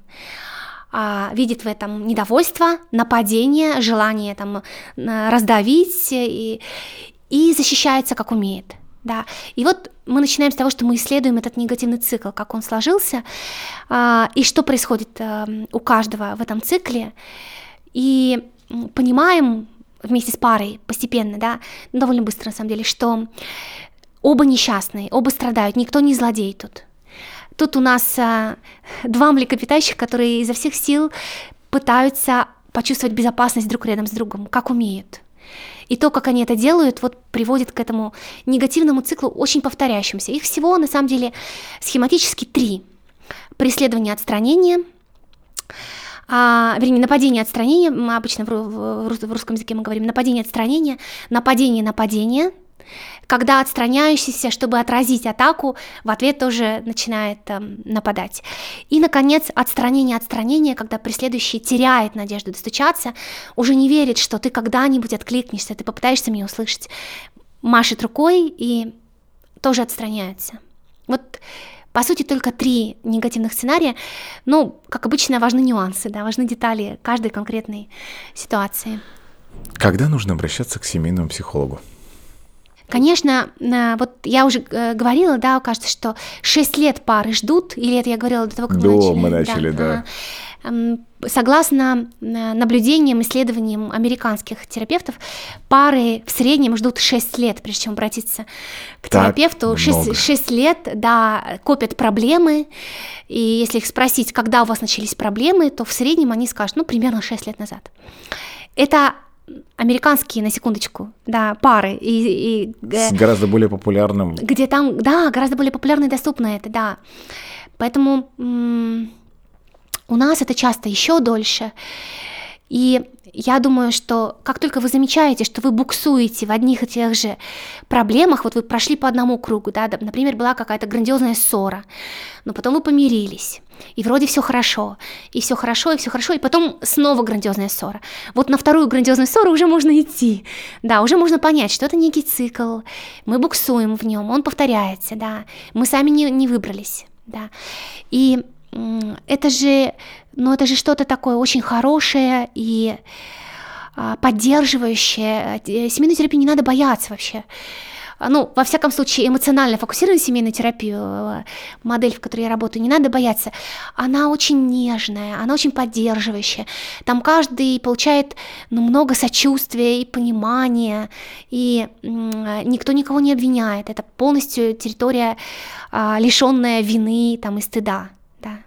а, видит в этом недовольство, нападение, желание там раздавить и, и защищается как умеет. Да. И вот мы начинаем с того, что мы исследуем этот негативный цикл, как он сложился, а, и что происходит а, у каждого в этом цикле, и понимаем, вместе с парой постепенно, да, довольно быстро на самом деле, что оба несчастные, оба страдают, никто не злодей тут. Тут у нас а, два млекопитающих, которые изо всех сил пытаются почувствовать безопасность друг рядом с другом, как умеют. И то, как они это делают, вот приводит к этому негативному циклу, очень повторяющимся. Их всего, на самом деле, схематически три. Преследование отстранение, а, вернее, нападение отстранение, мы обычно в, в, в русском языке мы говорим нападение отстранение, нападение нападение, когда отстраняющийся, чтобы отразить атаку, в ответ тоже начинает эм, нападать. И, наконец, отстранение отстранения, когда преследующий теряет надежду достучаться, уже не верит, что ты когда-нибудь откликнешься, ты попытаешься меня услышать, машет рукой и тоже отстраняется. Вот по сути, только три негативных сценария, но, как обычно, важны нюансы, да, важны детали каждой конкретной ситуации. Когда нужно обращаться к семейному психологу? Конечно, вот я уже э, говорила, да, кажется, что 6 лет пары ждут, или это я говорила до того, как до мы начали? мы начали, да. да. Согласно э, наблюдениям, исследованиям американских терапевтов, пары в среднем ждут 6 лет, прежде чем обратиться к так терапевту. 6, 6 лет, да, копят проблемы, и если их спросить, когда у вас начались проблемы, то в среднем они скажут, ну, примерно 6 лет назад. Это американские, на секундочку, да, пары. И, и, С гораздо более популярным. Где там, да, гораздо более популярно и доступно это, да. Поэтому м- у нас это часто еще дольше. И я думаю, что как только вы замечаете, что вы буксуете в одних и тех же проблемах, вот вы прошли по одному кругу, да, например, была какая-то грандиозная ссора, но потом вы помирились, и вроде все хорошо, и все хорошо, и все хорошо, и потом снова грандиозная ссора. Вот на вторую грандиозную ссору уже можно идти, да, уже можно понять, что это некий цикл, мы буксуем в нем, он повторяется, да, мы сами не, не выбрались, да, и это же, ну это же что-то такое очень хорошее и а, поддерживающее. Э, семейную терапию не надо бояться вообще. А, ну, во всяком случае, эмоционально фокусированную семейную терапию, э, модель, в которой я работаю, не надо бояться. Она очень нежная, она очень поддерживающая. Там каждый получает ну, много сочувствия и понимания, и никто никого не обвиняет. Это полностью территория, а, лишенная вины там, и стыда. Да.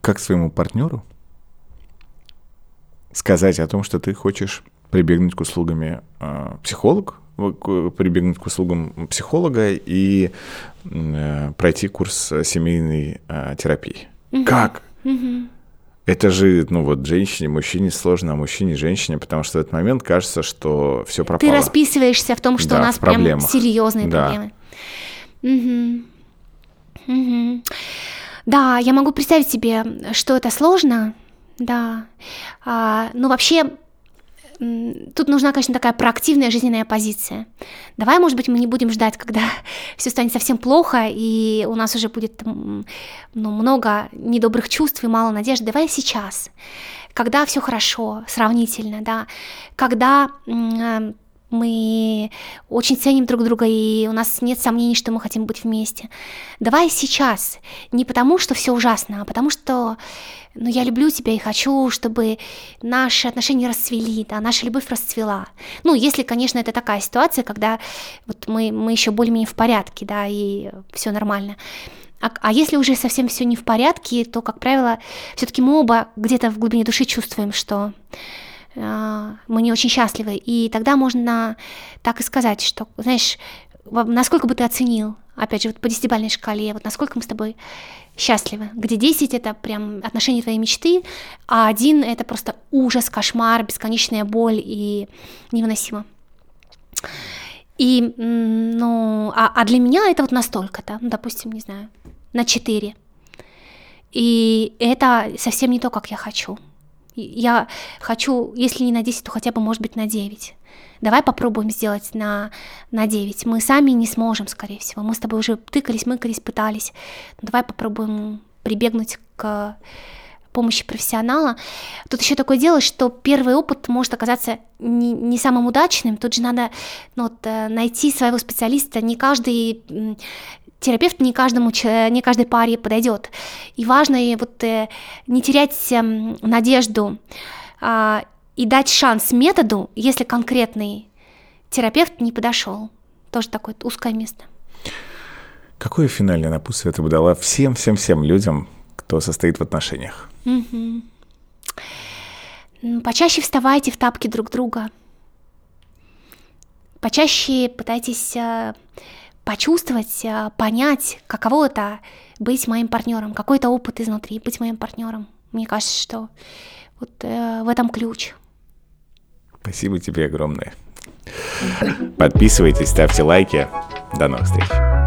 Как своему партнеру сказать о том, что ты хочешь прибегнуть к услугам э, психолога, прибегнуть к услугам психолога и э, пройти курс семейной э, терапии. Угу. Как? Угу. Это же, ну вот, женщине, мужчине сложно, а мужчине, женщине, потому что в этот момент кажется, что все пропало. Ты расписываешься в том, что да, у нас прям серьезные да. проблемы. Угу. Угу. Да, я могу представить себе, что это сложно, да. А, ну, вообще, тут нужна, конечно, такая проактивная жизненная позиция. Давай, может быть, мы не будем ждать, когда [laughs] все станет совсем плохо, и у нас уже будет ну, много недобрых чувств и мало надежды. Давай сейчас, когда все хорошо, сравнительно, да, когда э, мы очень ценим друг друга, и у нас нет сомнений, что мы хотим быть вместе. Давай сейчас, не потому, что все ужасно, а потому что ну, я люблю тебя и хочу, чтобы наши отношения расцвели, да, наша любовь расцвела. Ну, если, конечно, это такая ситуация, когда вот мы, мы еще более-менее в порядке, да, и все нормально. А, а если уже совсем все не в порядке, то, как правило, все-таки мы оба где-то в глубине души чувствуем, что мы не очень счастливы. И тогда можно так и сказать, что, знаешь, насколько бы ты оценил, опять же, вот по десятибальной шкале, вот насколько мы с тобой счастливы, где 10 это прям отношения твоей мечты, а один это просто ужас, кошмар, бесконечная боль и невыносимо. И, ну, а, а для меня это вот настолько-то, ну, допустим, не знаю, на 4. И это совсем не то, как я хочу. Я хочу, если не на 10, то хотя бы, может быть, на 9 давай попробуем сделать на, на 9. Мы сами не сможем, скорее всего. Мы с тобой уже тыкались, мыкались, пытались. Но давай попробуем прибегнуть к помощи профессионала. Тут еще такое дело, что первый опыт может оказаться не, не самым удачным. Тут же надо ну, вот, э, найти своего специалиста. Не каждый терапевт не каждому, не каждой паре подойдет. И важно вот э, не терять эм, надежду а, и дать шанс методу, если конкретный терапевт не подошел. Тоже такое узкое место. Какое финальное напутствие ты бы дала всем-всем-всем людям, кто состоит в отношениях? Угу. Почаще вставайте в тапки друг друга. Почаще пытайтесь э, почувствовать, э, понять, каково это быть моим партнером, какой-то опыт изнутри, быть моим партнером. Мне кажется, что вот э, в этом ключ. Спасибо тебе огромное. Подписывайтесь, ставьте лайки. До новых встреч.